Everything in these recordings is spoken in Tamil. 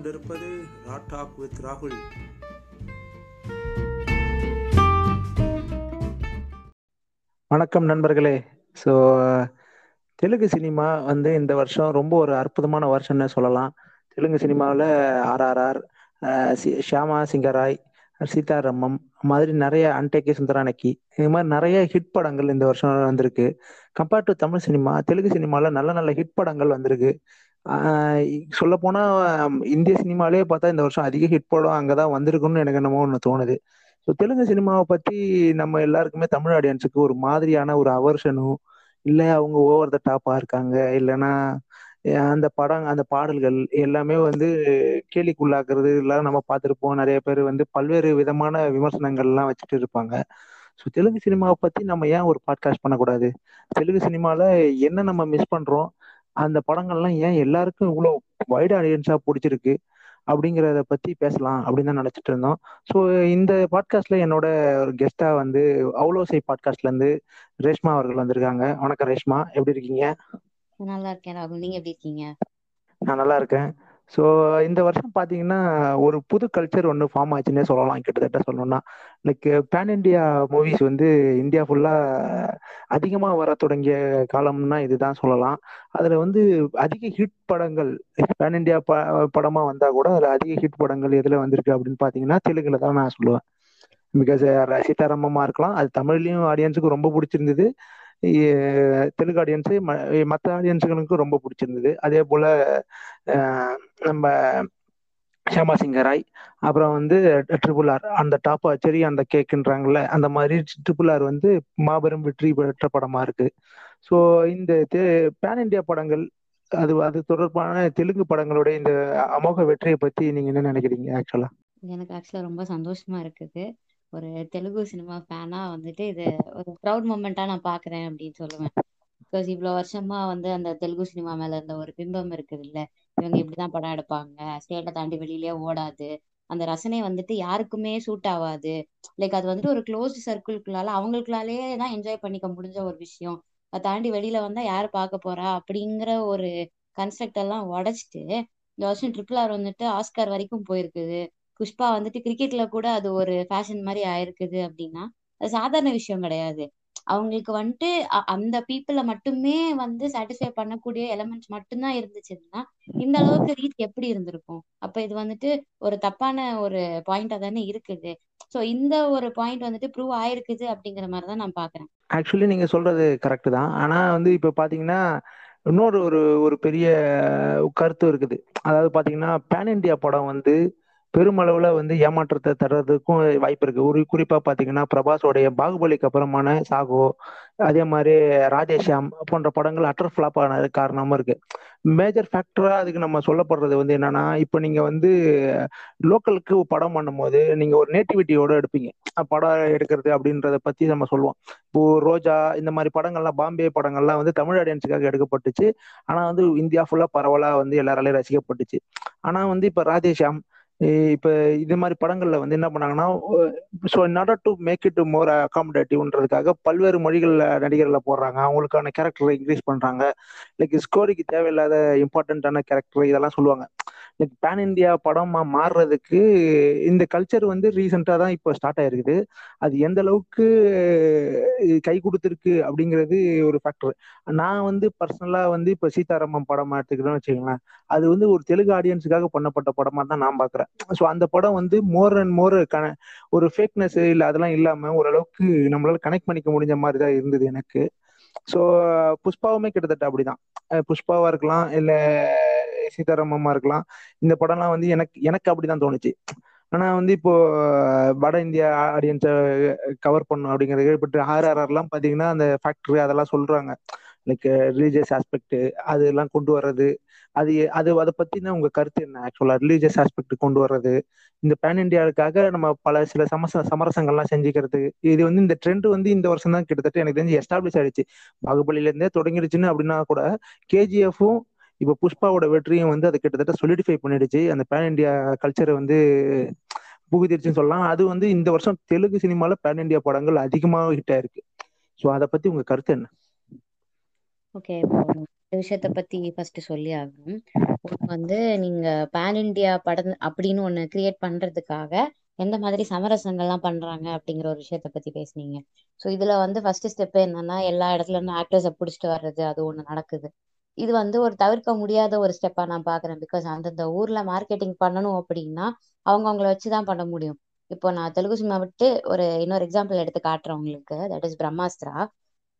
கொண்டிருப்பது ராட்டாக் வித் ராகுல் வணக்கம் நண்பர்களே. ஸோ தெலுங்கு சினிமா வந்து இந்த வருஷம் ரொம்ப ஒரு அற்புதமான வருஷம்னு சொல்லலாம். தெலுங்கு சினிமாவில் ஆர்ஆர்ஆர் ஷியாமா சிங்கராய் சீதாராமம் மாதிரி நிறைய அன்டேகே சுந்தரானக்கி இது மாதிரி நிறைய ஹிட் படங்கள் இந்த வருஷம் வந்திருக்கு. Compared to Tamil cinema Telugu சினிமாவில் நல்ல நல்ல ஹிட் படங்கள் வந்திருக்கு. சொல்ல போனா இந்திய சினிமாலே பார்த்தா இந்த வருஷம் அதிக ஹிட் படம் அங்கதான் வந்திருக்குன்னு எனக்கு என்னமோ ஒன்று தோணுது. ஸோ தெலுங்கு சினிமாவை பத்தி நம்ம எல்லாருக்குமே தமிழ் ஆடியன்ஸுக்கு ஒரு மாதிரியான ஒரு அவர்ஷனும் இல்லை அவங்க ஓவர் த டாப்பா இருக்காங்க இல்லைன்னா அந்த படம் அந்த பாடல்கள் எல்லாமே வந்து கேலிக்குள்ளாக்குறது எல்லாம் நம்ம பார்த்துருப்போம். நிறைய பேர் வந்து பல்வேறு விதமான விமர்சனங்கள்லாம் வச்சுட்டு இருப்பாங்க. ஸோ தெலுங்கு சினிமாவை பத்தி நம்ம ஏன் ஒரு பாட்காஸ்ட் பண்ணக்கூடாது? தெலுங்கு சினிமால என்ன நம்ம மிஸ் பண்றோம்? அந்த படங்கள்லாம் ஏன் எல்லாருக்கும் இவ்வளோ வைட் ஆடியன்ஸா பிடிச்சிருக்கு அப்படிங்கிறத பத்தி பேசலாம் அப்படின்னு தான் நினைச்சிட்டு இருந்தோம். ஸோ இந்த பாட்காஸ்ட்ல என்னோட ஒரு கெஸ்டா வந்து அவ்வளோசை பாட்காஸ்ட்ல இருந்து ரேஷ்மா அவர்கள் வந்திருக்காங்க. வணக்கம் ரேஷ்மா. எப்படி இருக்கீங்க? நல்லா இருக்கேன் ராகுல். நீங்க எப்படி இருக்கீங்க? நான் நல்லா இருக்கேன். ஸோ இந்த வருஷம் பார்த்தீங்கன்னா ஒரு புது கல்ச்சர் ஒன்று ஃபார்ம் ஆச்சுன்னே சொல்லலாம் கிட்டத்தட்ட சொல்லணும்னா. லைக் பேன் இண்டியா மூவிஸ் வந்து இந்தியா ஃபுல்லாக அதிகமாக வர தொடங்கிய காலம்னா இதுதான் சொல்லலாம். அதில் வந்து அதிக ஹிட் படங்கள் பேன் இண்டியா ப படமாக வந்தால் கூட அதில் அதிக ஹிட் படங்கள் எதில் வந்திருக்கு அப்படின்னு பார்த்தீங்கன்னா தெலுங்குல தான் நான் சொல்லுவேன். பிகாஸ் சீதாராமமாக இருக்கலாம். அது தமிழ்லையும் ஆடியன்ஸுக்கு ரொம்ப பிடிச்சிருந்தது. தெலுங்கு ஆடியன்ஸு மற்ற ஆடியன்ஸுகளுக்கும் ரொம்ப பிடிச்சிருந்தது. அதே போல் நம்ம ஷியாமா சிங்கராய் அப்புறம் வந்து ட்ரிபிள் ஆர் அந்த டாப் செரி அந்த கேக்குன்றாங்கல்ல அந்த மாதிரி ட்ரிபிள் ஆர் வந்து மாபெரும் வெற்றி பெற்ற படமா இருக்கு. ஸோ இந்த பேன் இண்டியா படங்கள் அது அது தொடர்பான தெலுங்கு படங்களுடைய இந்த அமோக வெற்றியை பத்தி நீங்க என்ன நினைக்கிறீங்க ஆக்சுவலா எனக்கு ஆக்சுவலா ரொம்ப சந்தோஷமா இருக்குது. ஒரு தெலுங்கு சினிமா ஃபேனா வந்துட்டு இது ஒரு ப்ரௌட் மூமெண்டா நான் பாக்குறேன் அப்படின்னு சொல்லுவேன். பிகாஸ் இவ்வளவு வருஷமா வந்து அந்த தெலுங்கு சினிமா மேல இருந்த ஒரு பிம்பம் இருக்குது இல்ல இவங்க இப்படிதான் படம் எடுப்பாங்க. ஸ்டேட்டை தாண்டி வெளியிலேயே ஓடாது. அந்த ரசனை வந்துட்டு யாருக்குமே சூட் ஆகாது லைக் அது வந்துட்டு ஒரு க்ளோஸ்ட் சர்க்கிள்குள்ளால அவங்களுக்குள்ளாலே தான் என்ஜாய் பண்ணிக்க முடிஞ்ச ஒரு விஷயம். அதை தாண்டி வெளியில வந்தா யாரு பார்க்க போறா? அப்படிங்கிற ஒரு கன்ஸ்ட்ரக்ட் எல்லாம் உடைச்சிட்டு இந்த வருஷம் ட்ரிபிள் ஆர் வந்துட்டு ஆஸ்கார் வரைக்கும் போயிருக்குது. புஷ்பா வந்துட்டு கிரிக்கெட்ல கூட அது ஒரு ஃபேஷன் மாதிரி ஆயிருக்குது அப்படின்னா அது சாதாரண விஷயம் கிடையாது. அவங்களுக்கு வந்துட்டு அந்த பீப்புளை மட்டுமே வந்து சாட்டிஸ்ஃபை பண்ணக்கூடிய எலமெண்ட்ஸ் மட்டும்தான் இருந்துச்சுன்னா இந்த அளவுக்கு ரீச் எப்படி இருந்திருக்கும்? அப்ப இது வந்துட்டு ஒரு தப்பான ஒரு பாயிண்டா தானே இருக்குது. ஸோ இந்த ஒரு பாயிண்ட் வந்துட்டு ப்ரூவ் ஆயிருக்குது அப்படிங்கிற மாதிரி தான் நான் பாக்குறேன். ஆக்சுவலி நீங்க சொல்றது கரெக்ட் தான். ஆனா வந்து இப்ப பாத்தீங்கன்னா இன்னொரு ஒரு ஒரு பெரிய கருத்து இருக்குது. அதாவது பாத்தீங்கன்னா பேன் இண்டியா படம் வந்து பெருமளவுல வந்து ஏமாற்றத்தை தர்றதுக்கும் வாய்ப்பு இருக்கு. ஒரு குறிப்பா பாத்தீங்கன்னா பிரபாஸோடைய பாகுபலிக்கு அப்புறமான சாகோ அதே மாதிரி ராஜேஷாம் போன்ற படங்கள் அட்டர் ஃபிளாப் ஆனது காரணமும் இருக்கு. மேஜர் ஃபேக்டரா அதுக்கு நம்ம சொல்லப்படுறது வந்து என்னன்னா இப்போ நீங்க வந்து லோக்கலுக்கு படம் பண்ணும்போது நீங்க ஒரு நேட்டிவிட்டியோட எடுப்பீங்க. படம் எடுக்கிறது அப்படின்றத பத்தி நம்ம சொல்லுவோம். இப்போ ரோஜா இந்த மாதிரி படங்கள்லாம் பாம்பே படங்கள்லாம் வந்து தமிழ் ஆடியன்ஸுக்காக எடுக்கப்பட்டுச்சு. ஆனா வந்து இந்தியா ஃபுல்லா பரவலா வந்து எல்லாராலையும் ரசிக்கப்பட்டுச்சு. ஆனா வந்து இப்ப ராதேஷாம் இப்ப இது மாதிரி படங்கள்ல வந்து என்ன பண்ணாங்கன்னா so in order to make it more அகாமடேட்டிவ்ன்றதுக்காக பல்வேறு மொழிகள்ல நடிகர்களை போடுறாங்க. அவங்களுக்கான கேரக்டரை இன்க்ரீஸ் பண்றாங்க. லைக் ஸ்டோரிக்கு தேவையில்லாத இம்பார்ட்டன்டான கேரக்டர் இதெல்லாம் சொல்லுவாங்க. பேன் இந்தியா படமா மாறுறதுக்கு இந்த கல்ச்சர் வந்து ரீசெண்டா தான் இப்போ ஸ்டார்ட் ஆயிருக்குது. அது எந்த அளவுக்கு கை கொடுத்துருக்கு அப்படிங்கிறது ஒரு ஃபேக்டர் நான் வந்து பர்சனலா வந்து இப்போ சீதாராமன் படம் எடுத்துக்கிறேன்னு வச்சுக்கோங்களேன். அது வந்து ஒரு தெலுங்கு ஆடியன்ஸுக்காக பண்ணப்பட்ட படமா தான் நான் பாக்குறேன் ஸோ அந்த படம் வந்து மோர் அண்ட் மோர் கன ஒரு ஃபேக்னஸ் இல்லை அதெல்லாம் இல்லாம ஓரளவுக்கு நம்மளால கனெக்ட் பண்ணிக்க முடிஞ்ச மாதிரி தான் இருந்தது எனக்கு. ஸோ புஷ்பாவுமே கிட்டத்தட்ட அப்படிதான். புஷ்பாவா இருக்கலாம் இல்லை சீதாராமமா இருக்கலாம். இந்த படம்லாம் வந்து எனக்கு எனக்கு அப்படிதான் தோணுச்சு. ஆனா வந்து இப்போ வட இந்தியா ஆடியன்ஸை கவர் பண்ணும் அப்படிங்கிறது பட் ஆர்ஆர்ஆர்லாம் பாத்தீங்கன்னா அந்த ஃபேக்டரி அதெல்லாம் சொல்றாங்க. லைக் ரிலீஜியஸ் ஆஸ்பெக்ட் அதெல்லாம் கொண்டு வர்றது. அது அது அதை பத்தின உங்க கருத்து என்ன? ஆக்சுவலா ரிலீஜியஸ் ஆஸ்பெக்ட் கொண்டு வர்றது. இந்த பேன் இண்டியாவுக்காக நம்ம பல சில சமச சமரசங்கள்லாம் செஞ்சுக்கிறது. இது வந்து இந்த ட்ரெண்ட் வந்து இந்த வருஷம் தான் கிட்டத்தட்ட எனக்கு தெரிஞ்சு எஸ்டாப்ளிஷ் ஆயிடுச்சு. பாகுபலியில இருந்தே தொடங்கிடுச்சுன்னு அப்படின்னா கூட கேஜிஎஃப்பும் இப்ப புஷ்பாவோட வெற்றியும் வந்து அதை கிட்டத்தட்ட சொலிடிஃபை பண்ணிடுச்சு. அந்த பேன் இண்டியா கல்ச்சரை வந்து புகுதிருச்சுன்னு சொல்லலாம். அது வந்து இந்த வருஷம் தெலுங்கு சினிமால பேன் இண்டியா படங்கள் அதிகமாக ஹிட் ஆயிருக்கு. ஸோ அதை பத்தி உங்க கருத்து என்ன? ஓகே இந்த விஷயத்த பத்தி ஃபர்ஸ்ட் சொல்லி ஆகணும். வந்து நீங்க பேன் இண்டியா படம் அப்படின்னு ஒண்ணு கிரியேட் பண்றதுக்காக எந்த மாதிரி சமரசங்கள்லாம் பண்றாங்க அப்படிங்கிற ஒரு விஷயத்த பத்தி பேசுனீங்க. ஸோ இதுல வந்து ஃபர்ஸ்ட் ஸ்டெப் என்னன்னா எல்லா இடத்துல இருந்து ஆக்டர்ஸை பிடிச்சிட்டு வர்றது அது ஒண்ணு நடக்குது. இது வந்து ஒரு தவிர்க்க முடியாத ஒரு ஸ்டெப்பா நான் பாக்குறேன். பிகாஸ் அந்தந்த ஊர்ல மார்க்கெட்டிங் பண்ணணும் அப்படின்னா அவங்க அவங்கள வச்சுதான் பண்ண முடியும். இப்போ நான் தெலுங்கு சினிமா விட்டு ஒரு இன்னொரு எக்ஸாம்பிள் எடுத்து காட்டுறேன் உங்களுக்கு. தட் இஸ் பிரம்மாஸ்திரா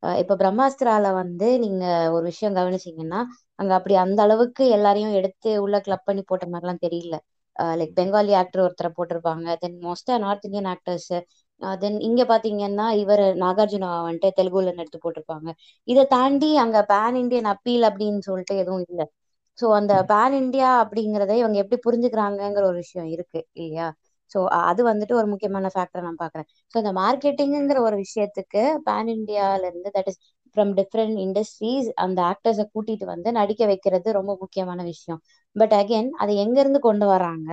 இப்போ இப்ப பிரம்மாஸ்திரால வந்து நீங்க ஒரு விஷயம் கவனிச்சீங்கன்னா அங்க அப்படி அந்த அளவுக்கு எல்லாரையும் எடுத்து உள்ள கிளப் பண்ணி போட்ட மாதிரிலாம் தெரியல. லைக் பெங்காலி ஆக்டர் ஒருத்தரை போட்டிருப்பாங்க. தென் மோஸ்டா நார்த் இந்தியன் ஆக்டர்ஸ் தென் இங்க பாத்தீங்கன்னா இவர் நாகார்ஜுனா வந்துட்டு தெலுங்குல எடுத்து போட்டிருப்பாங்க. இதை தாண்டி அங்க பேன் இண்டியன் அப்பீல் அப்படின்னு சொல்லிட்டு எதுவும் இல்லை. ஸோ அந்த பேன் இண்டியா அப்படிங்கிறத இவங்க எப்படி புரிஞ்சுக்கிறாங்கங்கிற ஒரு விஷயம் இருக்கு இல்லையா? ஸோ அது வந்துட்டு ஒரு முக்கியமான ஃபேக்டர் நான் பாக்குறேன் ஸோ இந்த மார்க்கெட்டிங்கிற ஒரு விஷயத்துக்கு பேன் இண்டியால இருந்து that is from different industries அந்த ஆக்டர்ஸை கூட்டிட்டு வந்து நடிக்க வைக்கிறது ரொம்ப முக்கியமான விஷயம். பட் அகெயின் அதை எங்க இருந்து கொண்டு வராங்க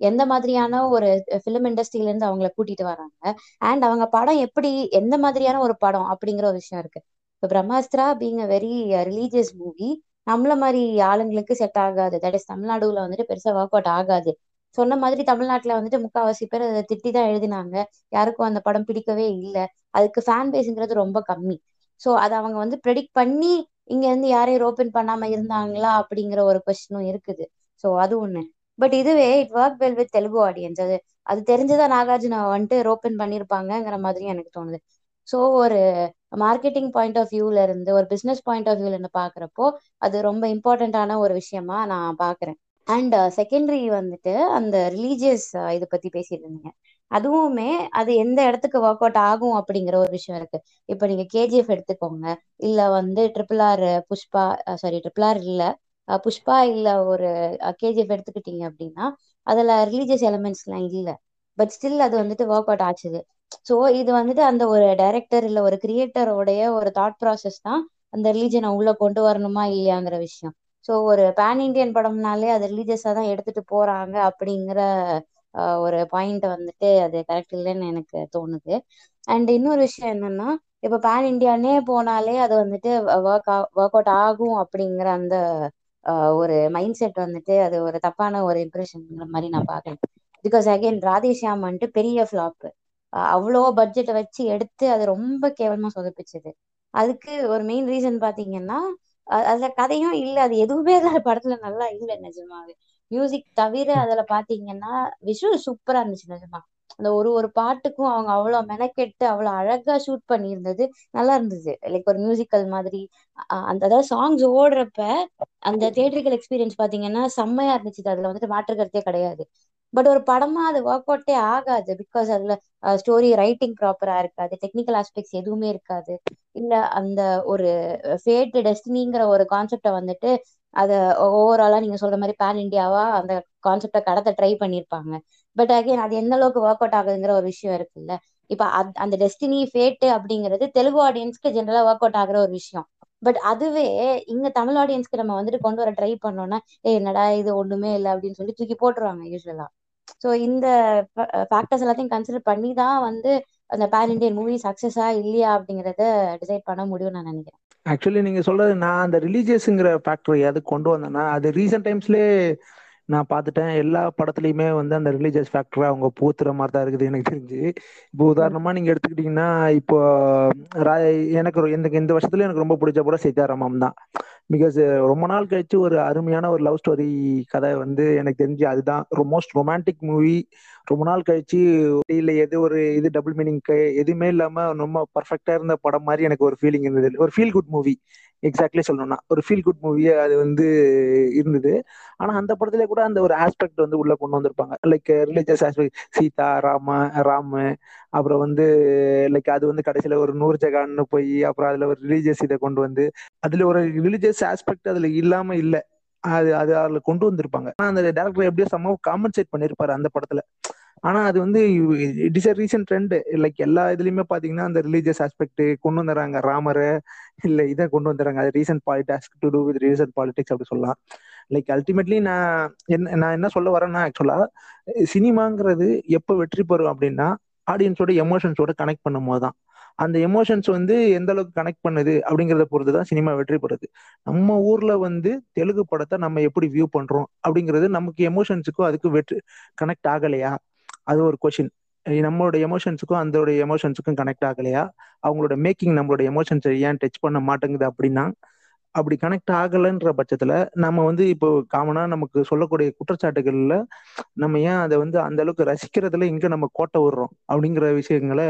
எந்த மாதிரியான ஒரு ஃபிலிம் இண்டஸ்ட்ரியில இருந்து அவங்கள கூட்டிட்டு வராங்க அண்ட் அவங்க படம் எப்படி எந்த மாதிரியான ஒரு படம் அப்படிங்கிற ஒரு விஷயம் இருக்கு. இப்போ Brahmastra being a very religious movie நம்மள மாதிரி ஆளுங்களுக்கு செட் ஆகாது. தட் இஸ் தமிழ்நாடுல வந்துட்டு பெருசா ஒர்க் அவுட் ஆகாது. சொன்ன மாதிரி தமிழ்நாட்டுல வந்துட்டு முக்கால்வாசி பேர் அதை திட்டி தான் எழுதினாங்க. யாருக்கும் அந்த படம் பிடிக்கவே இல்லை. அதுக்கு ஃபேன் பேஸுங்கிறது ரொம்ப கம்மி. ஸோ அதை அவங்க வந்து ப்ரெடிக்ட் பண்ணி இங்க இருந்து யாரையும் ஓப்பன் பண்ணாம இருந்தாங்களா அப்படிங்கிற ஒரு கொஸ்டினும் இருக்குது. ஸோ அது ஒண்ணு. பட் இதுவே it work well with Telugu audience அது அது தெரிஞ்சுதான் நாகார்ஜுனா வந்துட்டு ரோப்பன் பண்ணியிருப்பாங்கங்கிற மாதிரி எனக்கு தோணுது. ஸோ ஒரு மார்க்கெட்டிங் பாயிண்ட் ஆஃப் வியூல இருந்து ஒரு பிசினஸ் பாயிண்ட் ஆஃப் வியூல இருந்து பாக்குறப்போ அது ரொம்ப இம்பார்ட்டண்ட்டான ஒரு விஷயமா நான் பாக்குறேன். அண்ட் செகண்டரி uh, வந்துட்டு அந்த ரிலீஜியஸ் uh, இதை பத்தி பேசிட்டு இருந்தீங்க அதுவுமே அது எந்த இடத்துக்கு ஒர்க் அவுட் ஆகும் அப்படிங்கிற ஒரு விஷயம் இருக்கு. இப்ப நீங்க கேஜிஎஃப் எடுத்துக்கோங்க. இல்ல வந்து triple R Pushpa sorry triple R இல்ல. அஹ் புஷ்பா இல்ல ஒரு கேஜிஎஃப் எடுத்துக்கிட்டீங்க அப்படின்னா அதுல ரிலீஜியஸ் எலமெண்ட்ஸ் எல்லாம் இல்ல. பட் ஸ்டில் அது வந்துட்டு ஒர்க் அவுட் ஆச்சுது. ஸோ இது வந்துட்டு அந்த ஒரு டைரக்டர் இல்ல ஒரு கிரியேட்டரோடைய ஒரு தாட் ப்ராசஸ் தான் அந்த ரிலீஜனை உள்ள கொண்டு வரணுமா இல்லையாங்கிற விஷயம். ஸோ ஒரு பேன் இண்டியன் படம்னாலே அது ரிலீஜியஸா தான் எடுத்துட்டு போறாங்க அப்படிங்கிற ஒரு பாயிண்ட் வந்துட்டு அது கரெக்ட் இல்லைன்னு எனக்கு தோணுது. அண்ட் இன்னொரு விஷயம் என்னன்னா இப்போ பேன் இண்டியானே போனாலே அது வந்துட்டு ஒர்க் ஒர்க் அவுட் ஆகும் அப்படிங்கிற அந்த ஒரு மைண்ட் செட் வந்துட்டு அது ஒரு தப்பான ஒரு இம்ப்ரெஷன்ங்கிற மாதிரி நான் பாக்குறேன் பிகாஸ் அகைன் ராதேஷியாம் வந்துட்டு பெரிய ஃப்ளாப்பு அவ்வளோ பட்ஜெட்டை வச்சு எடுத்து அது ரொம்ப கேவலமா சொதப்பிச்சது. அதுக்கு ஒரு மெயின் ரீசன் பாத்தீங்கன்னா அதுல கதையும் இல்ல. அது எதுவுமே அந்த படத்துல நல்லா இல்ல நிஜமாவே. மியூசிக் தவிர அதுல பாத்தீங்கன்னா விஷுவல் சூப்பரா இருந்துச்சு நிஜமா. அந்த ஒரு ஒரு பாட்டுக்கும் அவங்க அவ்வளவு மெனக்கெட்டு அவ்வளவு அழகா ஷூட் பண்ணியிருந்தது நல்லா இருந்தது. லைக் ஒரு மியூசிக்கல் மாதிரி. அந்த அதாவது சாங்ஸ் ஓடுறப்ப அந்த தியேட்ரிக்கல் எக்ஸ்பீரியன்ஸ் பாத்தீங்கன்னா செம்மையா இருந்துச்சு. அதுல வந்துட்டு மாற்று கருத்தே கிடையாது. பட் ஒரு படமா அது ஒர்க் அவுட்டே ஆகாது பிகாஸ் அதுல ஸ்டோரி ரைட்டிங் ப்ராப்பரா இருக்காது. டெக்னிக்கல் ஆஸ்பெக்ட்ஸ் எதுவுமே இருக்காது. இல்ல அந்த ஒரு ஃபேட் டெஸ்டினிங்கிற ஒரு கான்செப்டை வந்துட்டு அதை ஓவராலா நீங்க சொல்ற மாதிரி பேன் இண்டியாவா அந்த கான்செப்டை கடத்த ட்ரை பண்ணியிருப்பாங்க பட் அகைன் அது எந்த அளவுக்கு ஒர்க் அவுட் ஆகுதுங்கிற ஒரு விஷயம் இருக்குல்ல. இப்ப அந்த டெஸ்டினி ஃபேட்டு அப்படிங்கிறது தெலுங்கு ஆடியன்ஸ்க்கு ஜென்ரலா ஒர்க் அவுட் ஆகுற ஒரு விஷயம். பட் அதுவே இங்க தமிழ் ஆடியன்ஸ்க்கு நம்ம வந்துட்டு கொண்டு வர ட்ரை பண்ணோம்னா ஏ என்னடா இது? ஒண்ணுமே இல்லை. அப்படின்னு சொல்லி தூக்கி போட்டுருவாங்க யூஸ்வலா ஸோ இந்த ஃபேக்டர்ஸ் எல்லாத்தையும் கன்சிடர் பண்ணி தான் வந்து அந்த பேன் இண்டியன் மூவி சக்ஸஸா இல்லையா அப்படிங்கறத டிசைட் பண்ண முடியும்னு நான் நினைக்கிறேன். ஆக்சுவலி நீங்க சொல்றது நான் அந்த ரிலீஜியஸ்ங்கிற ஃபேக்டர் எது கொண்டு வந்தேன்னா அது ரீசெண்ட் டைம்ஸ்லயே நான் பார்த்துட்டேன். எல்லா படத்துலையுமே வந்து அந்த ரிலீஜியஸ் ஃபேக்டரை அவங்க பூத்துற மாதிரி தான் இருக்குது எனக்கு தெரிஞ்சு. இப்போ உதாரணமா நீங்கள் எடுத்துக்கிட்டிங்கன்னா இப்போ ரா- எனக்கு இந்த இந்த வருஷத்துல எனக்கு ரொம்ப பிடிச்ச படம் சீதாராமம் தான் பிகாஸ் uh, ரொம்ப நாள் கழிச்சு ஒரு அருமையான ஒரு லவ் ஸ்டோரி கதை வந்து எனக்கு தெரிஞ்சு அதுதான். மோஸ்ட் ரொமான்டிக் மூவி ரொம்ப நாள் கழிச்சு இல்ல எது ஒரு இது டபுள் மீனிங் எதுவுமே இல்லாம ரொம்ப பர்ஃபெக்டா இருந்த படம் மாதிரி எனக்கு ஒரு ஃபீலிங் இருந்தது. ஒரு ஃபீல் குட் மூவி எக்ஸாக்ட்லி சொல்லணும்னா. ஒரு ஃபீல் குட் மூவி அது வந்து இருந்தது. ஆனா அந்த படத்துல கூட அந்த ஒரு ஆஸ்பெக்ட் வந்து உள்ள கொண்டு வந்திருப்பாங்க. Like religious aspect Sita Rama Ramu அப்புறம் வந்து லைக் அது வந்து கடைசியில ஒரு நூறு ஜகான்னு போய் அப்புறம் அதுல ஒரு ரிலீஜியஸ் இதை கொண்டு வந்து அதுல ஒரு ரிலீஜியஸ் ஆஸ்பெக்ட் அதுல இல்லாம இல்லை. அது அது அதுல கொண்டு வந்திருப்பாங்க. ஆனா அந்த டேரக்டர் எப்படியோ சம்பவம் காம்பன்சேட் பண்ணிருப்பாரு அந்த படத்துல. ஆனா அது வந்து it is a recent trend like எல்லா இதுலயுமே பாத்தீங்கன்னா அந்த ரிலீஜியஸ் ஆஸ்பெக்ட் கொண்டு வந்துடுறாங்க ராமரை இல்ல இதை கொண்டு வந்துடுறாங்க அது recent politics to do with recent politics அப்படி சொல்லலாம். லைக் அல்டிமேட்லி நான் என்ன நான் என்ன சொல்ல வரேன்னா ஆக்சுவலா சினிமாங்கிறது எப்போ வெற்றி பெறும் அப்படின்னா ஆடியன்ஸோட எமோஷன்ஸோட கனெக்ட் பண்ணும் போது தான். அந்த எமோஷன்ஸ் வந்து எந்த அளவுக்கு கனெக்ட் பண்ணுது அப்படிங்கிறத பொறுத்து தான் சினிமா வெற்றி பெறுது. நம்ம ஊர்ல வந்து தெலுங்கு படத்தை நம்ம எப்படி வியூ பண்றோம் அப்படிங்கிறது நமக்கு எமோஷன்ஸுக்கும் அதுக்கு வெற்றி கனெக்ட் ஆகலையா? அது ஒரு கொஷின் நம்மளோட எமோஷன்ஸுக்கும் அந்தோட எமோஷன்ஸுக்கும் கனெக்ட் ஆகலையா? அவங்களோட மேக்கிங் நம்மளோட எமோஷன்ஸை ஏன் டச் பண்ண மாட்டேங்குது அப்படின்னா அப்படி கனெக்ட் ஆகலைன்ற பட்சத்துல நம்ம வந்து இப்போ காமனா நமக்கு சொல்லக்கூடிய குற்றச்சாட்டுகள்ல நம்ம ஏன் அதை வந்து அந்த அளவுக்கு ரசிக்கிறதுல இங்க நம்ம கோட்டை விடுறோம்? அப்படிங்கிற விஷயங்களை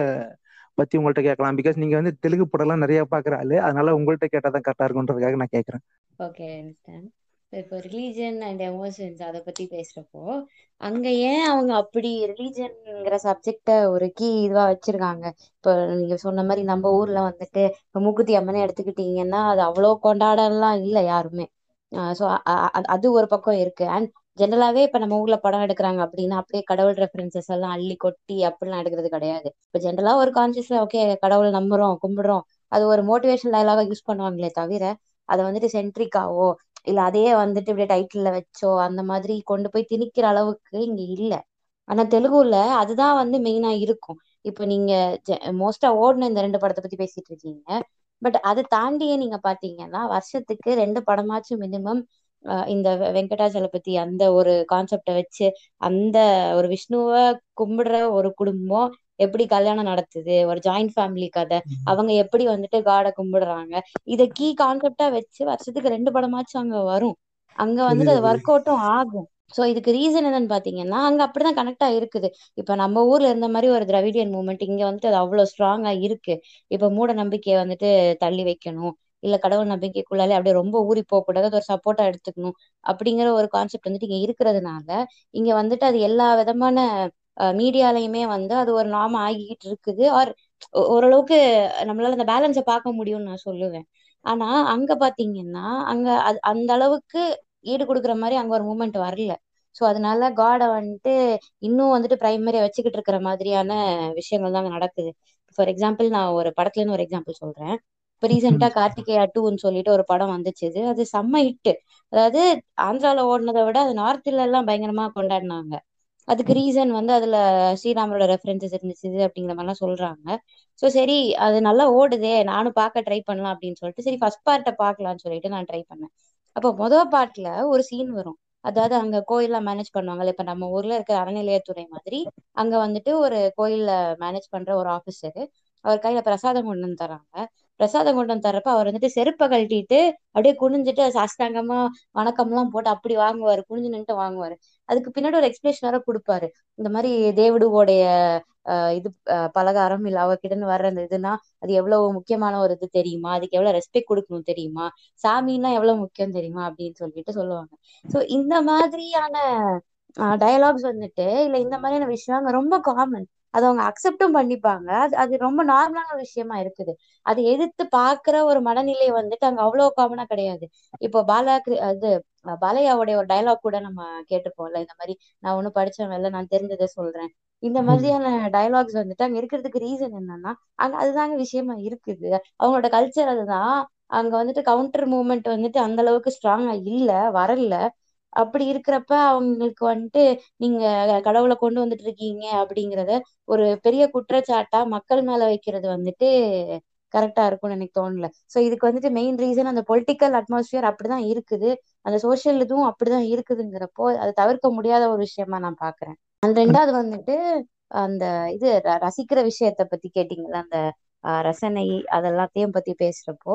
பத்தி உங்கள்ட்ட கேட்கலாம். பிகாஸ் நீங்க வந்து தெலுங்கு படம்லாம் நிறைய பாக்குற ஆளு. அதனால உங்கள்ட்ட கேட்டாதான் கரெக்டா இருக்குன்றதுக்காக நான் கேட்கறேன். ஓகே இப்போ ரிலீஜன் அண்ட் எமோஷன்ஸ் அதை பத்தி பேசுறப்போ அங்க ஏன் அவங்க அப்படி ரிலீஜன்ங்கிற சப்ஜெக்ட ஒரு கீ இதுவா வச்சிருக்காங்க? இப்போ நீங்க சொன்ன மாதிரி நம்ம ஊர்ல வந்துட்டு இப்போ மூக்குத்தி அம்மனை எடுத்துக்கிட்டீங்கன்னா அது அவ்வளோ கொண்டாடலாம் இல்லை யாருமே. ஸோ அது ஒரு பக்கம் இருக்கு. அண்ட் ஜென்ரலாவே இப்ப நம்ம ஊர்ல படம் எடுக்கிறாங்க அப்படின்னா அப்படியே கடவுள் ரெஃபரன்சஸ் எல்லாம் அள்ளி கொட்டி அப்படிலாம் எடுக்கிறது கிடையாது. இப்ப ஜென்ரலா ஒரு கான்சியஸ்ல ஓகே கடவுள் நம்புறோம் கும்பிடுறோம் அது ஒரு மோட்டிவேஷன் டயலாக யூஸ் பண்ணுவாங்களே தவிர அதை வந்துட்டு சென்ட்ரிக்காவோ இல்ல அதையே வந்துட்டு இப்படியே டைட்டில்ல வச்சோ அந்த மாதிரி கொண்டு போய் திணிக்கிற அளவுக்கு இங்க இல்ல. ஆனா தெலுங்குல அதுதான் வந்து மெயினா இருக்கும். இப்ப நீங்க மோஸ்டா ஓடின இந்த ரெண்டு படத்தை பத்தி பேசிட்டு இருக்கீங்க. பட் அதை தாண்டியே நீங்க பாத்தீங்கன்னா வருஷத்துக்கு ரெண்டு படமாச்சும் மினிமம் இந்த வெங்கடாச்சலபதி அந்த ஒரு கான்செப்டை வச்சு அந்த ஒரு விஷ்ணுவை கும்பிடுற ஒரு குடும்பம் எப்படி கல்யாணம் நடத்துது? ஒரு ஜாயிண்ட் ஃபேமிலி கதை. அவங்க எப்படி வந்துட்டு காடை கும்பிடுறாங்க? இத கீ கான்செப்டா வச்சு வருஷத்துக்கு ரெண்டு படமாச்சும் அங்க வரும். அங்க வந்துட்டு அது ஒர்க் அவுட்டும் ஆகும். சோ இதுக்கு ரீசன் என்னன்னு பாத்தீங்கன்னா அங்க அப்படிதான் கனெக்டா இருக்குது இப்ப நம்ம ஊர்ல இருந்த மாதிரி ஒரு திராவிடியன் மூமெண்ட் இங்க வந்துட்டு அது அவ்வளவு ஸ்ட்ராங்கா இருக்கு. இப்ப மூட நம்பிக்கையை வந்துட்டு தள்ளி வைக்கணும். இல்ல கடவுள் நம்பிக்கைக்குள்ளாலே அப்படியே ரொம்ப ஊறி போக கூடாது அது ஒரு சப்போர்ட்டா எடுத்துக்கணும் அப்படிங்கிற ஒரு கான்செப்ட் வந்துட்டு இங்க இருக்கிறதுனால இங்க வந்துட்டு அது எல்லா விதமான மீடியாலையுமே வந்து அது ஒரு நாம ஆகிக்கிட்டு இருக்குது. ஆர் ஓரளவுக்கு நம்மளால அந்த பேலன்ஸை பார்க்க முடியும்னு நான் சொல்லுவேன். ஆனா அங்க பாத்தீங்கன்னா அங்க அந்த அளவுக்கு ஈடு கொடுக்குற மாதிரி அங்க ஒரு மூமெண்ட் வரல. ஸோ அதனால காடை வந்துட்டு இன்னும் வந்துட்டு பிரைமரியா வச்சுக்கிட்டு இருக்கிற மாதிரியான விஷயங்கள் தான் நடக்குது. ஃபார் எக்ஸாம்பிள் நான் ஒரு படத்துல இருந்து ஒரு எக்ஸாம்பிள் சொல்றேன். இப்போ ரீசெண்டா கார்த்திகேயா டூன்னு சொல்லிட்டு ஒரு படம் வந்துச்சு. அது செம்ம ஹிட் அதாவது ஆந்திரால ஓடினதை விட அது நார்த்ல எல்லாம் பயங்கரமா கொண்டாடினாங்க. அதுக்கு ரீசன் வந்து அதுல ஸ்ரீராமரோட ரெஃபரன்சஸ் இருந்துச்சு அப்படிங்கிற மாதிரிலாம் சொல்றாங்க. ஸோ சரி அது நல்லா ஓடுதே நானும் பார்க்க ட்ரை பண்ணலாம் அப்படின்னு சொல்லிட்டு சரி ஃபர்ஸ்ட் பார்ட்டை பார்க்கலாம்னு சொல்லிட்டு நான் ட்ரை பண்ணேன். அப்போ மொதல் பார்ட்ல ஒரு சீன் வரும். அதாவது அங்க கோயில்லாம் மேனேஜ் பண்ணுவாங்கல்ல இப்ப நம்ம ஊர்ல இருக்கிற அறநிலையத்துறை மாதிரி அங்க வந்துட்டு ஒரு கோயில்ல மேனேஜ் பண்ற ஒரு ஆபீசர் அவர் கையில பிரசாதம் கொண்டு வந்து தராங்க. பிரசாதம் கொண்டு வந்து அவர் வந்துட்டு செருப்பை கழட்டிட்டு அப்படியே குனிஞ்சிட்டு சாஸ்தாங்கமா எல்லாம் போட்டு அப்படி வாங்குவாரு. குனிஞ்சு நின்ட்டு வாங்குவாரு. அதுக்கு பின்னாடி ஒரு எக்ஸ்பிளேஷன் வேற கொடுப்பாரு. இந்த மாதிரி தேவிடுவோடைய இது பலகாரம் இல்ல அவகிட்ட வர்ற அந்த இதுனா அது எவ்வளவு முக்கியமான ஒரு இது தெரியுமா? அதுக்கு எவ்வளவு ரெஸ்பெக்ட் கொடுக்கணும் தெரியுமா? சாமின்னா எவ்வளவு முக்கியம் தெரியுமா? அப்படின்னு சொல்லிட்டு சொல்லுவாங்க. சோ இந்த மாதிரியான டயலாக்ஸ் வந்துட்டு இல்ல இந்த மாதிரியான விஷயம் ரொம்ப காமன் அது அவங்க அக்செப்டும் பண்ணிப்பாங்க. அது அது ரொம்ப நார்மலான விஷயமா இருக்குது. அது எதிர்த்து பாக்குற ஒரு மனநிலை வந்துட்டு அங்க அவ்வளவு காமனா கிடையாது. இப்போ பாலா அது பாலையாவுடைய ஒரு டைலாக் கூட நம்ம கேட்டுப்போம்ல இந்த மாதிரி நான் ஒண்ணு படிச்சவன் இல்ல நான் தெரிஞ்சதை சொல்றேன். இந்த மாதிரியான டயலாக்ஸ் வந்துட்டு அங்க இருக்கிறதுக்கு ரீசன் என்னன்னா அங்க அதுதாங்க விஷயமா இருக்குது. அவங்களோட கல்ச்சர் அதுதான். அங்க வந்துட்டு கவுண்டர் மூவ்மெண்ட் வந்துட்டு அந்த அளவுக்கு ஸ்ட்ராங்கா இல்ல வரல. அப்படி இருக்கிறப்ப அவங்களுக்கு வந்துட்டு நீங்க கடவுளை கொண்டு வந்துட்டு இருக்கீங்க அப்படிங்கிறத ஒரு பெரிய குற்றச்சாட்டா மக்கள் மேல வைக்கிறது வந்துட்டு கரெக்டா இருக்கும்னு எனக்கு தோணல. சோ இதுக்கு வந்துட்டு மெயின் ரீசன் அந்த பொலிட்டிக்கல் அட்மாஸ்பியர் அப்படிதான் இருக்குது. அந்த சோசியல் இதுவும் அப்படிதான் இருக்குதுங்கிறப்போ அதை தவிர்க்க முடியாத ஒரு விஷயமா நான் பாக்குறேன். அந்த ரெண்டாவது வந்துட்டு அந்த இது ரசிக்கிற விஷயத்த பத்தி கேட்டீங்களா அந்த ரசனை அதெல்லாத்தையும் பத்தி பேசுறப்போ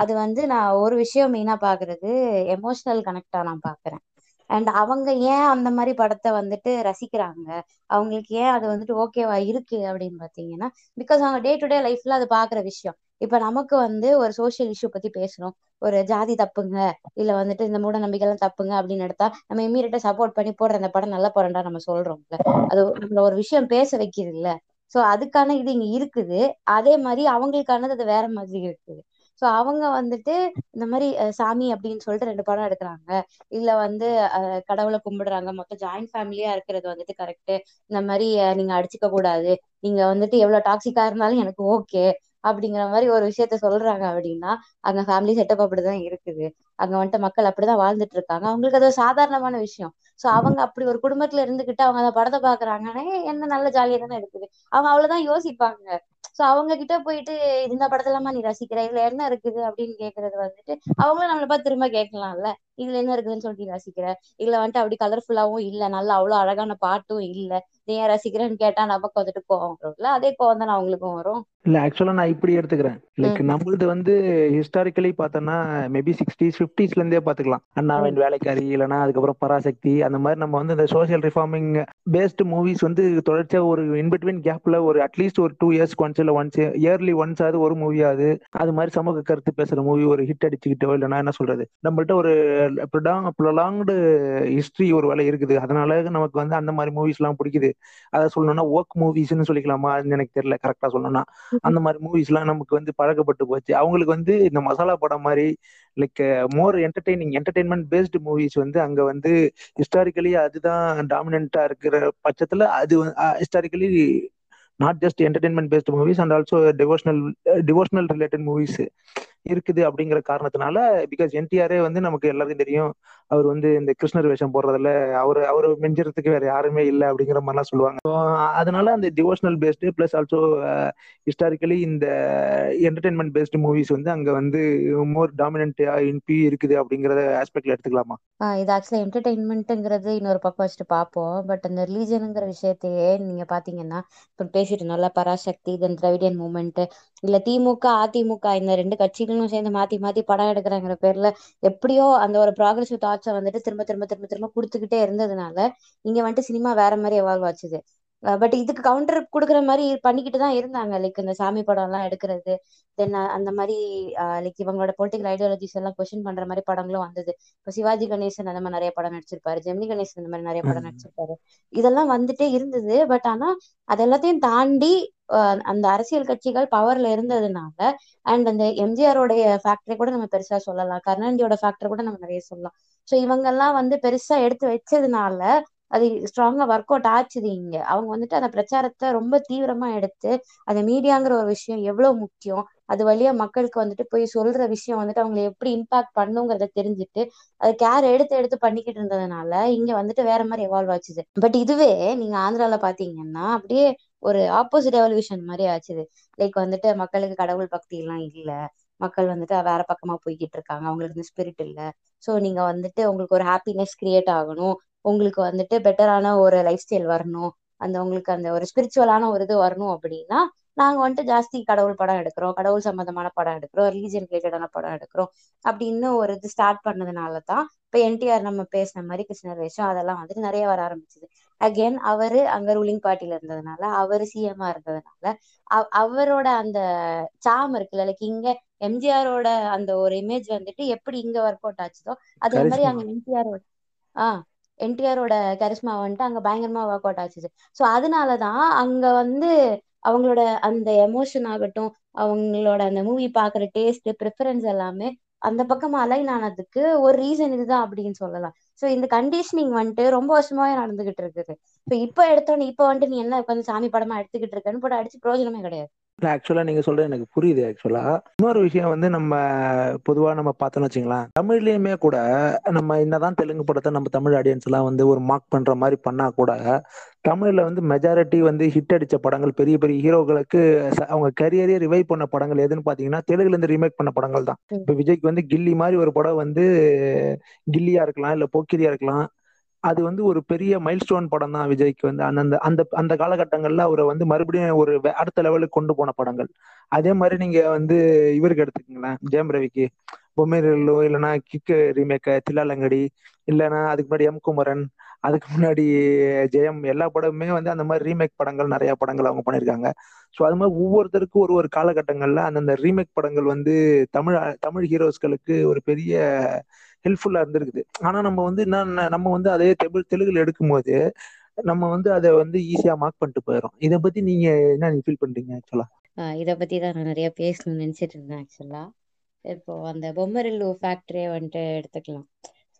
அது வந்து நான் ஒரு விஷயம் மெயினா பாக்குறது எமோஷனல் கனெக்டா நான் பாக்குறேன். அண்ட் அவங்க ஏன் அந்த மாதிரி படத்தை வந்துட்டு ரசிக்கிறாங்க? அவங்களுக்கு ஏன் அது வந்துட்டு ஓகேவா இருக்கு அப்படின்னு பாத்தீங்கன்னா பிகாஸ் அவங்க டே டு டே லைஃப்ல அது பாக்குற விஷயம். இப்ப நமக்கு வந்து ஒரு சோசியல் இஷ்யூ பத்தி பேசணும் ஒரு ஜாதி தப்புங்க இல்ல வந்துட்டு இந்த மூட நம்பிக்கை எல்லாம் தப்புங்க அப்படின்னு எடுத்தா நம்ம இம்மீடியட்டா சப்போர்ட் பண்ணி போடுற அந்த படம் நல்ல படம்டா நம்ம சொல்றோம்ல. அது நம்மள ஒரு விஷயம் பேச வைக்கிறது இல்ல சோ அதுக்கான இது இங்க இருக்குது. அதே மாதிரி அவங்களுக்கானது அது வேற மாதிரி இருக்குது. சோ அவங்க வந்துட்டு இந்த மாதிரி சாமி அப்படின்னு சொல்லிட்டு ரெண்டு படம் எடுக்கிறாங்க. இல்ல வந்து கடவுளை கும்பிடுறாங்க. மொத்தம் ஜாயிண்ட் ஃபேமிலியா இருக்கிறது வந்துட்டு கரெக்ட் இந்த மாதிரி நீங்க அடிச்சுக்க கூடாது. நீங்க வந்துட்டு எவ்வளவு டாக்ஸிக்கா இருந்தாலும் எனக்கு ஓகே அப்படிங்கிற மாதிரி ஒரு விஷயத்த சொல்றாங்க அப்படின்னா அங்க ஃபேமிலி செட்டப் அப்படிதான் இருக்குது. அங்க வந்துட்டு மக்கள் அப்படிதான் வாழ்ந்துட்டு இருக்காங்க. அவங்களுக்கு அது ஒரு சாதாரணமான விஷயம். சோ அவங்க அப்படி ஒரு குடும்பத்துல இருந்துகிட்டு அவங்க அந்த படத்தை பாக்குறாங்கன்னா என்ன நல்ல ஜாலியா தானே இருக்குது. அவங்க அவ்வளவுதான் யோசிப்பாங்க. சோ அவங்க கிட்ட போயிட்டு இந்த படத்துலமா நீ ரசிக்கிற இதுல என்ன இருக்குது அப்படின்னு கேக்குறது வந்துட்டு அவங்களும் நம்மள பார்த்து திரும்ப கேட்கலாம்ல. இதுல என்ன இருக்குதுன்னு சொல்லிட்டு ரசிக்கிற. இதுல வந்துட்டு அப்படி கலர்ஃபுல்லாவும் இல்ல நல்லா அவ்வளவு அழகான பாட்டும் இல்ல. நீ ரசிக்கிறேன்னு கேட்டா நமக்கு வந்துட்டு கோவம் வரும்ல? அதே கோவம் தானே அவங்களுக்கும் வரும். இல்ல ஆக்சுவலா நான் இப்படி எடுத்துக்கிறேன். லைக் நம்மளது வந்து ஹிஸ்டாரிக்கலி பார்த்தோம்னா மேபி சிக்ஸ்டீஸ் ஃபிஃப்டிஸ்ல இருந்தே பாத்துக்கலாம் ம். அண்ணாவின் வேலைக்காரி இல்லைன்னா அதுக்கப்புறம் பராசக்தி அந்த மாதிரி நம்ம வந்து இந்த சோஷியல் ரிஃபார்மிங் பேஸ்டு மூவிஸ் வந்து தொடர்ச்சியா ஒரு இன்பிட்வீன் கேப்ல ஒரு அட்லீஸ்ட் ஒரு டூ இயர்ஸ் ஒன்ஸ் இல்ல ஒன்ஸ் இயர்லி ஒன்ஸ் ஆகுது ஒரு மூவியாவது அது மாதிரி சமூக கருத்து பேசுற மூவி ஒரு ஹிட் அடிச்சுக்கிட்டோ இல்லைன்னா என்ன சொல்றது? நம்மள்ட்ட ஒரு ப்ரொலாங்டு ஹிஸ்டரி ஒரு வேலை இருக்குது. அதனால நமக்கு வந்து அந்த மாதிரி மூவிஸ் எல்லாம் பிடிக்குது. அதை சொல்லணும்னா ஒர்க் மூவிஸ்னு சொல்லிக்கலாமா? எனக்கு தெரியல கரெக்டா சொல்லணும்னா. அந்த மாதிரி மூவிஸ் எல்லாம் நமக்கு வந்து பழக்கப்பட்டு போச்சு. அவங்களுக்கு வந்து இந்த மசாலா படம் மாதிரி like more entertaining entertainment based movies வந்து அங்க வந்து ஹிஸ்டாரிக்கலி அதுதான் டாமினண்டா இருக்கிற பட்சத்துல அது historically not just entertainment based movies and also devotional devotional related movies இருக்குது அப்படிங்கிற காரணத்தினால பிகாஸ் என்டிஆரே வந்து நமக்கு எல்லாருக்கும் தெரியும் அவர் வந்து இந்த கிருஷ்ணர் வேஷம் போடுறதுல அவர் அவர் மெஞ்சுறதுக்கு வேற யாருமே இல்லை அப்படிங்கிற மாதிரிலாம் சொல்லுவாங்க. அதனால அந்த devotional based plus also historically இந்த என்டர்டைன்மெண்ட் பேஸ்டு மூவிஸ் வந்து அங்க வந்து மோர் டாமினன்டா இன்பி இருக்குது அப்படிங்கறத ஆஸ்பெக்ட்ல எடுத்துக்கலாமா? இது ஆக்சுவலா என்டர்டைன்மெண்ட்டுங்கிறது இன்னொரு பக்கம் வச்சுட்டு பார்ப்போம். பட் அந்த ரிலீஜனுங்கிற விஷயத்தையே நீங்க பாத்தீங்கன்னா இப்ப பேசிட்டு நல்லா பராசக்தி தென் திராவிடியன் மூமெண்ட் இல்ல திமுக அதிமுக இந்த ரெண்டு கட்சிகளும் சேர்ந்து மாத்தி மாத்தி படம் எடுக்கிறாங்கிற பேர்ல எப்படியோ அந்த ஒரு ப்ராக்ரஸிவ் தாட்ஸை வந்துட்டு திரும்ப திரும்ப திரும்ப திரும்ப கொடுத்துக்கிட்டே இருந்ததுனால இங்க வந்துட்டு சினிமா வேற மாதிரி எவால்வ் ஆச்சுது. பட் இதுக்கு கவுண்டர் கொடுக்குற மாதிரி பண்ணிக்கிட்டு தான் இருந்தாங்க. லைக் இந்த சாமி படம் எல்லாம் எடுக்கிறது தென் அந்த மாதிரி லைக் இவங்களோட பொலிட்டிக்கல் ஐடியாலஜிஸ் எல்லாம் கொஸ்டின் பண்ற மாதிரி படங்களும் வந்தது. இப்போ சிவாஜி கணேசன் அந்த மாதிரி நிறைய படம் நடிச்சிருப்பாரு. ஜெமினி கணேசன் அந்த மாதிரி நிறைய படம் நடிச்சிருப்பாரு. இதெல்லாம் வந்துட்டே இருந்தது. பட் ஆனா அது எல்லாத்தையும் தாண்டி அஹ் அந்த அரசியல் கட்சிகள் பவர்ல இருந்ததுனால அண்ட் அந்த எம்ஜிஆரோடைய ஃபேக்டரி கூட நம்ம பெருசா சொல்லலாம். கருணாநிதியோட ஃபேக்டரி கூட நம்ம நிறைய சொல்லலாம். ஸோ இவங்கெல்லாம் வந்து பெருசா எடுத்து வச்சதுனால அது ஸ்ட்ராங்கா ஒர்க் அவுட் ஆச்சுது இங்க. அவங்க வந்துட்டு அந்த பிரச்சாரத்தை ரொம்ப தீவிரமா எடுத்து அந்த மீடியாங்கிற ஒரு விஷயம் எவ்வளவு முக்கியம் அது வழியா மக்களுக்கு வந்துட்டு போய் சொல்ற விஷயம் வந்துட்டு அவங்களை எப்படி இம்பாக்ட் பண்ணுங்கிறத தெரிஞ்சுட்டு அது கேர் எடுத்து எடுத்து பண்ணிக்கிட்டு இருந்ததுனால இங்க வந்துட்டு வேற மாதிரி எவால்வ் ஆச்சுது. பட் இதுவே நீங்க ஆந்திரால பாத்தீங்கன்னா அப்படியே ஒரு ஆப்போசிட் எவல்யூஷன் மாதிரி ஆச்சுது. லைக் வந்துட்டு மக்களுக்கு கடவுள் பக்தி எல்லாம் இல்ல. மக்கள் வந்துட்டு வேற பக்கமா போய்கிட்டு இருக்காங்க. அவங்களுக்கு இந்த ஸ்பிரிட் இல்ல. சோ நீங்க வந்துட்டு உங்களுக்கு ஒரு ஹாப்பினஸ் கிரியேட் ஆகணும். உங்களுக்கு வந்துட்டு பெட்டரான ஒரு லைஃப் ஸ்டைல் வரணும். அந்த உங்களுக்கு அந்த ஒரு ஸ்பிரிச்சுவலான ஒரு இது வரணும் அப்படின்னா நாங்க வந்துட்டு ஜாஸ்தி கடவுள் படம் எடுக்கிறோம். கடவுள் சம்பந்தமான படம் எடுக்கிறோம். ரிலீஜன் ரிலேட்டடான படம் எடுக்கிறோம். அப்படின்னு ஒரு இது ஸ்டார்ட் பண்ணதுனால தான் இப்ப என்டிஆர் நம்ம பேசின மாதிரி கிருஷ்ணர் வேஷம் அதெல்லாம் வந்துட்டு நிறைய வர ஆரம்பிச்சது. அகெயின் அவரு அங்க ரூலிங் பார்ட்டில இருந்ததுனால அவரு சிஎம்மா இருந்ததுனால அவரோட அந்த சாம் இருக்குல்ல லைக் இங்க எம்ஜிஆரோட அந்த ஒரு இமேஜ் வந்துட்டு எப்படி இங்க ஒர்க் அவுட் ஆச்சுதோ அதே மாதிரி அங்க என்டிஆரோட ஆஹ் என்டிஆரோட கரிஸ்மா வந்துட்டு அங்க பயங்கரமா ஒர்க் அவுட் ஆச்சு ஸோ அதனாலதான் அங்க வந்து அவங்களோட அந்த எமோஷன் ஆகட்டும் அவங்களோட அந்த மூவி பாக்குற டேஸ்ட் ப்ரிஃபரன்ஸ் எல்லாமே அந்த பக்கம் அலைன் ஆனதுக்கு ஒரு ரீசன் இதுதான் அப்படின்னு சொல்லலாம். ஸோ இந்த கண்டிஷனிங் வந்துட்டு ரொம்ப வருஷமாவே நடந்துகிட்டு இருக்குது. இப்போ இப்போ எடுத்தோன்னு இப்போ வந்துட்டு நீ என்ன உட்காந்து சாமி படமா எடுத்துக்கிட்டு இருக்கன்னு போட்டு அடிச்சு பிரயோஜனமே கிடையாது. ஆக்சுவலா நீங்க சொல்றது எனக்கு புரியுது ஆக்சுவலா இன்னொரு விஷயம் வந்து நம்ம பொதுவா நம்ம பார்த்தோம்னு வச்சுங்களேன் தமிழ்லயுமே கூட நம்ம என்னதான் தெலுங்கு படத்தை நம்ம தமிழ் ஆடியன்ஸ் எல்லாம் வந்து ஒரு மார்க் பண்ற மாதிரி பண்ணா கூட தமிழ்ல வந்து மெஜாரிட்டி வந்து ஹிட் அடிச்ச படங்கள் பெரிய பெரிய ஹீரோக்களுக்கு அவங்க கரியரே ரிவைவ் பண்ண படங்கள் எதுன்னு பாத்தீங்கன்னா தெலுங்குல இருந்து ரீமேக் பண்ண படங்கள் தான். இப்ப விஜய்க்கு வந்து கில்லி மாதிரி ஒரு படம் வந்து கில்லியா இருக்கலாம் இல்ல போக்கிரியா இருக்கலாம். அது வந்து ஒரு பெரிய மைல் ஸ்டோன் படம் தான் விஜய்க்கு வந்து அந்த அந்த அந்த காலகட்டங்கள்ல அவரை வந்து மறுபடியும் ஒரு அடுத்த லெவலுக்கு கொண்டு போன படங்கள். அதே மாதிரி நீங்க வந்து இவருக்கு எடுத்துக்கீங்களேன் ஜெயம் ரவிக்கு. பொம்மைரல்லோ இல்லைன்னா கிக்கு ரீமேக்க தில்லாலங்கடி இல்லைன்னா அதுக்கு முன்னாடி எம் குமரன் அதுக்கு முன்னாடி ஜெயம் எல்லா படமுமே வந்து அந்த மாதிரி ரீமேக் படங்கள் நிறைய படங்கள் அவங்க பண்ணியிருக்காங்க. ஸோ அது மாதிரி ஒவ்வொருத்தருக்கும் ஒரு ஒரு காலகட்டங்கள்ல அந்தந்த ரீமேக் படங்கள் வந்து தமிழ் தமிழ் ஹீரோஸ்களுக்கு ஒரு பெரிய ஹெல்ப்ஃபுல்லா இருந்திருக்குது. ஆனா நம்ம வந்து என்ன நம்ம வந்து அதே தெலுங்கு தெலுங்குல எடுக்கும்போது நம்ம வந்து அதை வந்து ஈஸியா மார்க் பண்ணிட்டு போயிடும் இதை பத்தி நீங்க என்ன ஃபீல் பண்றீங்க ஆக்சுவலா இதை பத்தி தான் நான் நிறைய பேசணும்னு நினைச்சிட்டு இருந்தேன் ஆக்சுவலா இப்போ அந்த பொம்மரில்லு ஃபேக்டரியை வந்துட்டு எடுத்துக்கலாம்.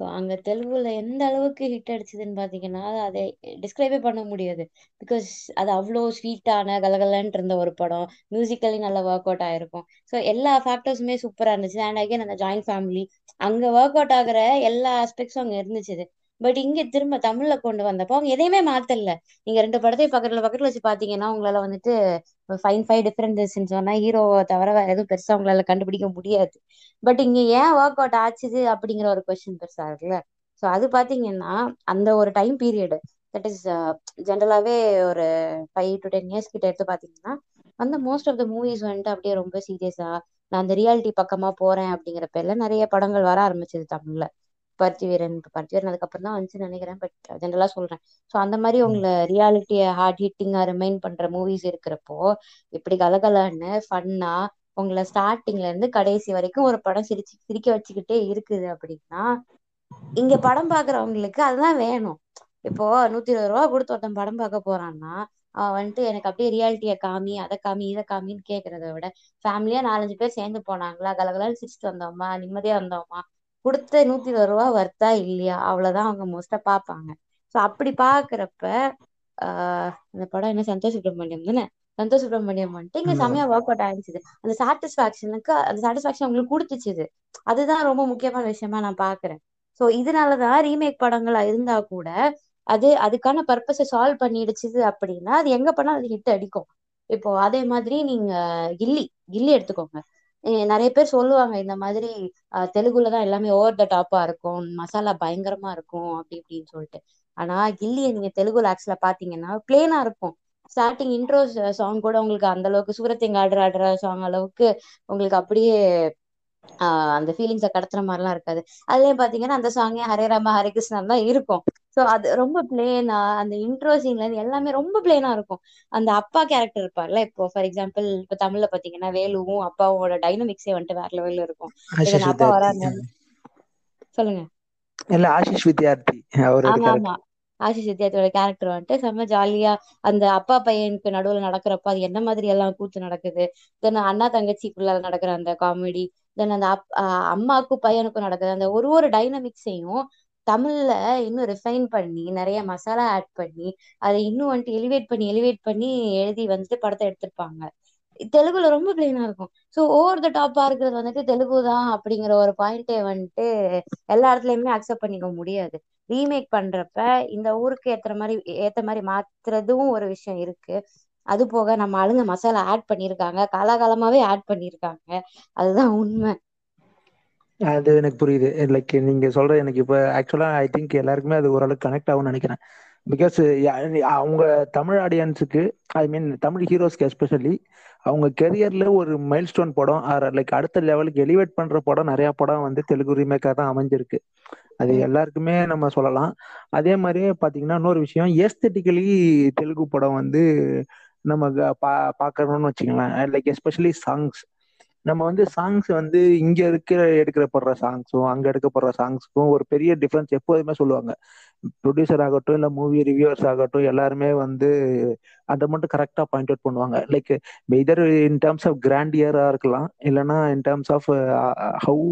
ஸோ அங்கே தெலுங்குல எந்த அளவுக்கு ஹிட் அடிச்சதுன்னு பார்த்தீங்கன்னா அதை டிஸ்கிரைபே பண்ண முடியாது. பிகாஸ் அது அவ்வளோ ஸ்வீட்டான கலகலன்ட்டு இருந்த ஒரு படம். மியூசிக்கலி நல்லா ஒர்க் அவுட் ஆயிருக்கும். ஸோ எல்லா ஃபேக்டர்ஸுமே சூப்பராக இருந்துச்சு. அண்ட் அகைன் அந்த ஜாயின்ட் ஃபேமிலி அங்க ஒர்க் அவுட் ஆகிற எல்லா ஆஸ்பெக்ட்ஸும் அங்கே இருந்துச்சு பட் இங்க திரும்ப தமிழ்ல கொண்டு வந்தப்போ அவங்க எதையுமே மாத்தல. நீங்க ரெண்டு படத்தையும் பக்கத்துல பக்கத்துல வச்சு பாத்தீங்கன்னா உங்களால வந்துட்டு ஃபைன் ஃபைவ் டிஃபரன்சஸ் சொன்னா ஹீரோவை தவிர வேற எதுவும் பெருசா உங்களால கண்டுபிடிக்க முடியாது. பட் இங்க ஏன் ஒர்க் அவுட் ஆச்சுது அப்படிங்கிற ஒரு கொஸ்டின் பெருசா இருக்குல்ல. ஸோ அது பாத்தீங்கன்னா அந்த ஒரு டைம் பீரியடு தட் இஸ் ஜென்ரலாவே ஒரு ஃபைவ் டு டென் இயர்ஸ் கிட்ட எடுத்து பாத்தீங்கன்னா அந்த மோஸ்ட் ஆஃப் த மூவிஸ் வந்துட்டு அப்படியே ரொம்ப சீரியஸா நான் அந்த ரியாலிட்டி பக்கமா போறேன் அப்படிங்கிற பேர்ல நிறைய படங்கள் வர ஆரம்பிச்சது தமிழ்ல. பருத்தி வீரன் பருத்தி வீரன் அதுக்கப்புறம் தான் வந்துச்சு நினைக்கிறேன் பட் ஜென்ரலா சொல்றேன். ஸோ அந்த மாதிரி உங்களை ரியாலிட்டியை ஹார்ட் ஹிட்டிங்கா ரிமைன் பண்ற மூவிஸ் இருக்கிறப்போ இப்படி கலகலன்னு ஃபன்னா உங்களை ஸ்டார்டிங்ல இருந்து கடைசி வரைக்கும் ஒரு படம் சிரிச்சு சிரிக்க வச்சுக்கிட்டே இருக்குது அப்படின்னா இங்க படம் பாக்குறவங்களுக்கு அதுதான் வேணும். இப்போ நூத்தி இருபது ரூபா கொடுத்து ஒருத்தன் படம் பார்க்க போறான்னா அவன் வந்துட்டு எனக்கு அப்படியே ரியாலிட்டியை காமி அதை காமி இதை காமின்னு கேட்கறத விட ஃபேமிலியா நாலஞ்சு பேர் சேர்ந்து போனாங்களா கலகலன்னு சிரிச்சுட்டு வந்தோமா நிம்மதியா வந்தோமா கொடுத்த நூத்தி இருபது ரூபா வர்த்தா இல்லையா அவ்வளவுதான் அவங்க மோஸ்டா பார்ப்பாங்க. ஸோ அப்படி பாக்குறப்ப ஆஹ் அந்த படம் என்ன சந்தோஷ் சுப்ரமணியம் தானே? சந்தோஷ் சுப்ரமணியம் வந்துட்டு இங்க செமையா ஒர்க் அவுட் ஆயிடுச்சு அந்த சாட்டிஸ்பாக்சனுக்கு அந்த சாட்டிஸ்பாக்சன் உங்களுக்கு கொடுத்துச்சுது அதுதான் ரொம்ப முக்கியமான விஷயமா நான் பாக்குறேன் ஸோ இதனாலதான் ரீமேக் படங்களா இருந்தா கூட அது அதுக்கான பர்பஸை சால்வ் பண்ணிடுச்சு அப்படின்னா அது எங்க பண்ணா அது ஹிட் அடிக்கும். இப்போ அதே மாதிரி நீங்க கில்லி கில்லி எடுத்துக்கோங்க. நிறைய பேர் சொல்லுவாங்க இந்த மாதிரி தெலுங்குல தான் எல்லாமே ஓவர் த டாப்பா இருக்கும் மசாலா பயங்கரமா இருக்கும் அப்படி இப்படின்னு சொல்லிட்டு. ஆனா கில்லியை நீங்க தெலுங்கு ஆக்சுவலா பாத்தீங்கன்னா பிளேனா இருக்கும். ஸ்டார்டிங் இன்ட்ரோ சாங் கூட உங்களுக்கு அந்த அளவுக்கு சூரத்திங்க ஆடுற ஆடுற சாங் அளவுக்கு உங்களுக்கு அப்படியே ஆஹ் அந்த ஃபீலிங்ஸை கடத்துற மாதிரிலாம் இருக்காது. அதுலயும் பாத்தீங்கன்னா அந்த சாங்கே ஹரே ராம ஹரே கிருஷ்ணன் தான் இருக்கும். ஸோ அது ரொம்ப பிளேனா அந்த இன்ட்ரோ சீன்ல இருந்து எல்லாமே ரொம்ப பிளேனா இருக்கும். அந்த அப்பா கேரக்டர் இருப்பார்ல இப்போ ஃபார் எக்ஸாம்பிள் இப்போ தமிழ்ல பாத்தீங்கன்னா வேலுவும் அப்பாவோட டைனமிக்ஸே வந்துட்டு வேற லெவல்ல இருக்கும். அப்பா வராரு சொல்லுங்க. இல்ல ஆஷிஷ் வித்யார்த்தி ஆமா ஆஷிஷ் வித்யார்த்தியோட கேரக்டர் வந்துட்டு செம்ம ஜாலியா அந்த அப்பா பையனுக்கு நடுவுல நடக்கிறப்ப அது என்ன மாதிரி எல்லாம் கூத்து நடக்குது. தென் அண்ணா தங்கச்சிக்குள்ள நடக்கிற அந்த காமெடி தென் அந்த அம்மாக்கும் பையனுக்கும் நடக்குது அந்த ஒரு ஒரு டைனமிக்ஸையும் தமிழ்ல இன்னும் ரிஃபைன் பண்ணி நிறைய மசாலா ஆட் பண்ணி அதை இன்னும் வந்துட்டு எலிவேட் பண்ணி எலிவேட் பண்ணி எழுதி வந்துட்டு படத்தை எடுத்திருப்பாங்க. தெலுங்குல ரொம்ப பிளெயினா இருக்கும். ஸோ ஓவர் த டாப்பா இருக்கிறது வந்துட்டு தெலுங்கு தான் அப்படிங்கிற ஒரு பாயிண்டே வந்துட்டு எல்லா இடத்துலயுமே அக்செப்ட் பண்ணிக்க முடியாது. ரீமேக் பண்றப்ப இந்த ஊருக்கு ஏத்துற மாதிரி ஏத்த மாதிரி மாத்துறதும் ஒரு விஷயம் இருக்கு. அது போக நம்ம ஆளுங்க மசாலா ஆட் பண்ணியிருக்காங்க காலாகாலமாவே ஆட் பண்ணியிருக்காங்க அதுதான் உண்மை. அது எனக்கு புரியுது. லைக் நீங்க சொல்ற எனக்கு இப்ப ஆக்சுவலா ஐ திங்க் எல்லாருக்குமே அது ஓரளவுக்கு கனெக்ட் ஆகும்னு நினைக்கிறேன். பிகாஸ் அவங்க தமிழ் ஆடியன்ஸுக்கு ஐ மீன் தமிழ் ஹீரோஸ்க்கு எஸ்பெஷலி அவங்க கெரியர்ல ஒரு மைல் ஸ்டோன் படம் லைக் அடுத்த லெவலுக்கு எலிவேட் பண்ற படம் நிறைய படம் வந்து தெலுங்கு ரீமேக்காக தான் அமைஞ்சிருக்கு. அது எல்லாருக்குமே நம்ம சொல்லலாம். அதே மாதிரியே பாத்தீங்கன்னா இன்னொரு விஷயம் ஏஸ்தட்டிக்கலி தெலுங்கு படம் வந்து நம்ம பா பார்க்கணும்னு வச்சுக்கலாம் லைக் எஸ்பெஷலி சாங்ஸ் நம்ம வந்து சாங்ஸ் வந்து இங்க இருக்கிற எடுக்கப்படுற சாங்ஸும் அங்க எடுக்கப்படுற சாங்ஸ்க்கும் ஒரு பெரிய டிஃபரன்ஸ் எப்போதுமே சொல்லுவாங்க. ப்ரொடியூசர் ஆகட்டும் இல்ல மூவி ரிவ்யூவர்ஸ் ஆகட்டும் எல்லாருமே வந்து அதை மட்டும் கரெக்டா பாயிண்ட் அவுட் பண்ணுவாங்க. Like either in terms of grand இயராக இருக்கலாம் இல்லைன்னா in terms of how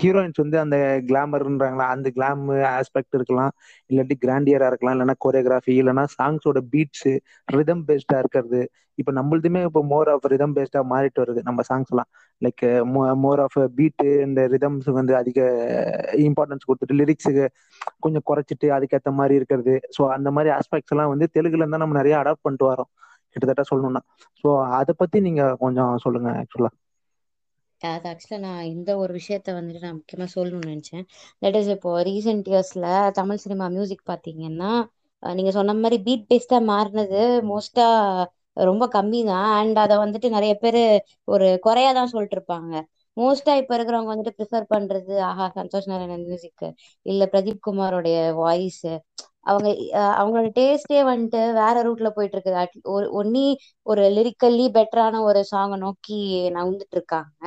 heroines வந்து அந்த கிளாமர்ன்றாங்களா அந்த கிளாம் ஆஸ்பெக்ட் இருக்கலாம். இல்லாட்டி கிராண்டியரா இருக்கலாம் இல்லைன்னா கோரியோகிராஃபி இல்லைன்னா சாங்ஸோட பீட்ஸ் ரிதம் பேஸ்டா இருக்கிறது. இப்போ நம்மளுதுமே இப்போ மோர் ஆஃப் ரிதம் பேஸ்டா மாறிட்டு வருது நம்ம சாங்ஸ் எல்லாம். லைக் மோர் ஆஃப் பீட்டு இந்த ரிதம்ஸ் வந்து அதிக இம்பார்ட்டன்ஸ் கொடுத்துட்டு லிரிக்ஸுக்கு கொஞ்சம் குறைச்சிட்டு அதுக்கேற்ற மாதிரி இருக்கிறது. ஸோ அந்த மாதிரி ஆஸ்பெக்ட்ஸ் எல்லாம் வந்து தெலுங்குல இருந்தா நம்ம நிறைய அடாப்ட் பண்ணிட்டு வரோம் கிட்டத்தட்ட சொல்லணும்னா. ஸோ அதை பத்தி நீங்க கொஞ்சம் சொல்லுங்க ஆக்சுவலா அது ஆக்சுவலா நான் இந்த ஒரு விஷயத்த வந்துட்டு நான் முக்கியமா சொல்லணும்னு நினைச்சேன். தட் இஸ் இப்போ ரீசெண்ட் இயர்ஸ்ல தமிழ் சினிமா மியூசிக் பாத்தீங்கன்னா நீங்கள் நீங்க சொன்ன மாதிரி பீட் பேஸ்டா மாறினது மோஸ்டா ரொம்ப கம்மி தான் அண்ட் அதை வந்துட்டு நிறைய பேர் ஒரு குறையா தான் சொல்லிட்டு இருப்பாங்க. மோஸ்டா இப்ப இருக்கிறவங்க வந்துட்டு ப்ரிஃபர் பண்றது ஆஹா சந்தோஷ் நாராயணன் மியூசிக் இல்ல பிரதீப் குமாரோடைய வாய்ஸ் அவங்க அவங்களோட டேஸ்டே வந்துட்டு வேற ரூட்ல போயிட்டு இருக்குது. ஒரு ஒன்னி ஒரு லிரிக்கல்லி பெட்டரான ஒரு சாங்கை நோக்கி நவுந்துட்டு இருக்காங்க.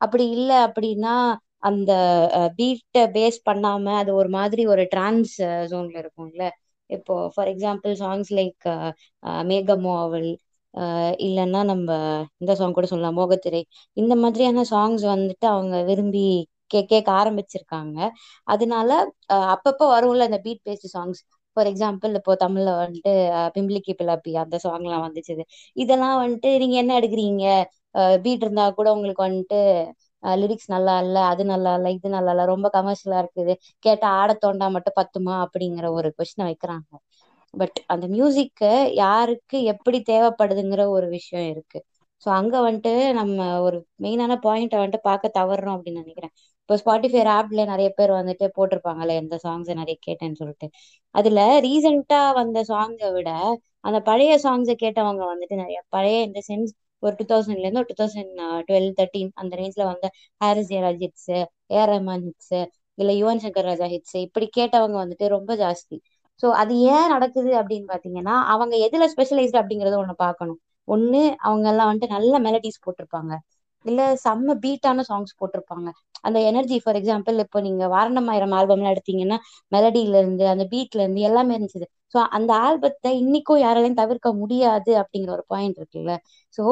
அப்படி இல்லை அப்படின்னா அந்த பீட்டை பேஸ் பண்ணாம அது ஒரு மாதிரி ஒரு டிரான்ஸ் ஜோன்ல இருக்கும்ல. இப்போ ஃபார் எக்ஸாம்பிள் சாங்ஸ் லைக் மேகமோ அவள் இல்லைன்னா நம்ம இந்த சாங் கூட சொல்லலாம் மோகத்திரை. இந்த மாதிரியான சாங்ஸ் வந்துட்டு அவங்க விரும்பி கே கேட்க ஆரம்பிச்சிருக்காங்க. அதனால அஹ் அப்பப்போ வரும்ல அந்த beat based songs for example இப்போ தமிழ்ல வந்துட்டு பிம்பிளிக்கி பிலாப்பி அந்த எல்லாம் வந்துச்சு இதெல்லாம் வந்துட்டு நீங்க என்ன எடுக்கிறீங்க? பீட் இருந்தா கூட உங்களுக்கு வந்துட்டு லிரிக்ஸ் நல்லா இல்ல அது நல்லா இல்ல இது நல்லா இல்ல ரொம்ப கமர்ஷியலா இருக்குது. கேட்டா ஆட தோண்டா மட்டும் பத்துமா? அப்படிங்கிற ஒரு கொஸ்டினை வைக்கிறாங்க. பட் அந்த மியூசிக்கு யாருக்கு எப்படி தேவைப்படுதுங்கிற ஒரு விஷயம் இருக்கு. ஸோ அங்க வந்துட்டு நம்ம ஒரு மெயினான பாயிண்ட வந்துட்டு பார்க்க தவறுறோம் அப்படின்னு நினைக்கிறேன். இப்போ ஸ்பாட்டிஃபை ஆப்ல நிறைய பேர் வந்துட்டு போட்டிருப்பாங்கல்ல எந்த சாங்ஸை நிறைய கேட்டேன்னு சொல்லிட்டு. அதுல ரீசெண்டா வந்த சாங்கை விட அந்த பழைய சாங்ஸை கேட்டவங்க வந்துட்டு நிறைய பழைய இந்த சென்ஸ் ஒரு டூ தௌசண்ட்ல இருந்து ஒரு டூ தௌசண்ட் டுவெல் தேர்ட்டீன் அந்த ரேஞ்ச்ல வந்த Harris Jayaraj hits A R Rahman hits இல்ல யுவன் சங்கர் ராஜா ஹிட்ஸ் இப்படி கேட்டவங்க வந்துட்டு ரொம்ப ஜாஸ்தி. ஸோ அது ஏன் நடக்குது அப்படின்னு பாத்தீங்கன்னா அவங்க எதுல ஸ்பெஷலைஸ்டு அப்படிங்கறத ஒண்ணு பார்க்கணும். ஒண்ணு அவங்க எல்லாம் வந்துட்டு நல்ல மெலடிஸ் போட்டிருப்பாங்க. இல்ல செம்ம பீட்டான சாங்ஸ் போட்டிருப்பாங்க. அந்த எனர்ஜி ஃபார் எக்ஸாம்பிள் இப்போ நீங்க வாரணமாயிரம் ஆல்பம்லாம் எடுத்தீங்கன்னா மெலடியில இருந்து அந்த பீட்ல இருந்து எல்லாமே இருந்துச்சு. ஸோ அந்த ஆல்பத்தை இன்னைக்கும் யாராலையும் தவிர்க்க முடியாது அப்படிங்கிற ஒரு பாயிண்ட் இருக்குல்ல. ஸோ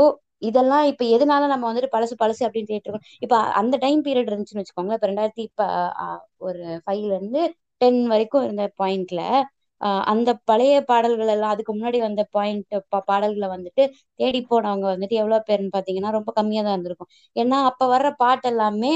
இதெல்லாம் இப்ப எதனால நம்ம வந்துட்டு பழசு பழசு அப்படின்னு கேட்டிருக்கோம் இப்ப அந்த டைம் பீரியட் இருந்துச்சுன்னு வச்சுக்கோங்களேன். இப்ப ரெண்டாயிரத்தி இப்ப ஒரு ஃபைவ்ல இருந்து டென் வரைக்கும் இருந்த பாயிண்ட்ல அந்த பழைய பாடல்கள் எல்லாம் அதுக்கு முன்னாடி வந்த பாயிண்ட் பாடல்களை வந்துட்டு தேடி போனவங்க வந்துட்டு எவ்வளவு பேர்னு பாத்தீங்கன்னா ரொம்ப கம்மியா தான் இருந்திருக்கும். ஏன்னா அப்ப வர்ற பாட்டு எல்லாமே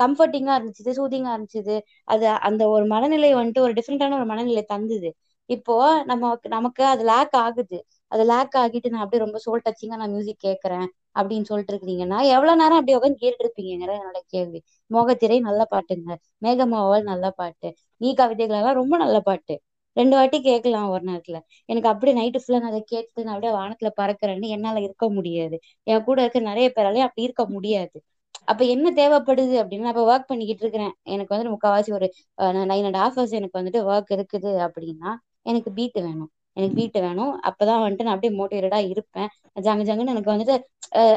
கம்ஃபர்டிங்கா இருந்துச்சு சூதிங்கா இருந்துச்சு. அது அந்த ஒரு மனநிலை வந்துட்டு ஒரு டிஃப்ரெண்டான ஒரு மனநிலை தந்தது. இப்போ நம்ம நமக்கு அது லேக் ஆகுது. அது லேக் ஆகிட்டு நான் அப்படியே ரொம்ப சோல் டச்சிங்கா நான் மியூசிக் கேட்கறேன் அப்படின்னு சொல்லிட்டு இருக்கீங்கன்னா எவ்வளவு நேரம் அப்படி உட்காந்து கேட்டு இருப்பீங்கிற என்னோட கேள்வி. மோகத்திரை நல்ல பாட்டுங்க. மேகமாவல் நல்ல பாட்டு. நீ கவிதைகள் எல்லாம் ரொம்ப நல்ல பாட்டு. ரெண்டு வாட்டி கேட்கலாம் ஒரு நேரத்துல. எனக்கு அப்படியே நைட்டு ஃபுல்லா நான் அதை கேட்டு நான் அப்படியே வானத்துல பறக்கிறேன்னு என்னால இருக்க முடியாது. என் கூட இருக்க நிறைய பேராலையும் அப்படி இருக்க முடியாது. அப்ப என்ன தேவைப்படுது அப்படின்னு இப்ப ஒர்க் பண்ணிக்கிட்டு இருக்கிறேன். எனக்கு வந்து முக்கால்வாசி ஒரு நைன் அண்ட் ஹாஃப் ஹவர்ஸ் எனக்கு வந்துட்டு ஒர்க் இருக்குது அப்படின்னா எனக்கு பீட் வேணும். எனக்கு வீட்டு வேணும். அப்பதான் வந்துட்டு நான் அப்படியே மோட்டிவேட்டடா இருப்பேன். ஜங்கு ஜங்குன்னு எனக்கு வந்துட்டு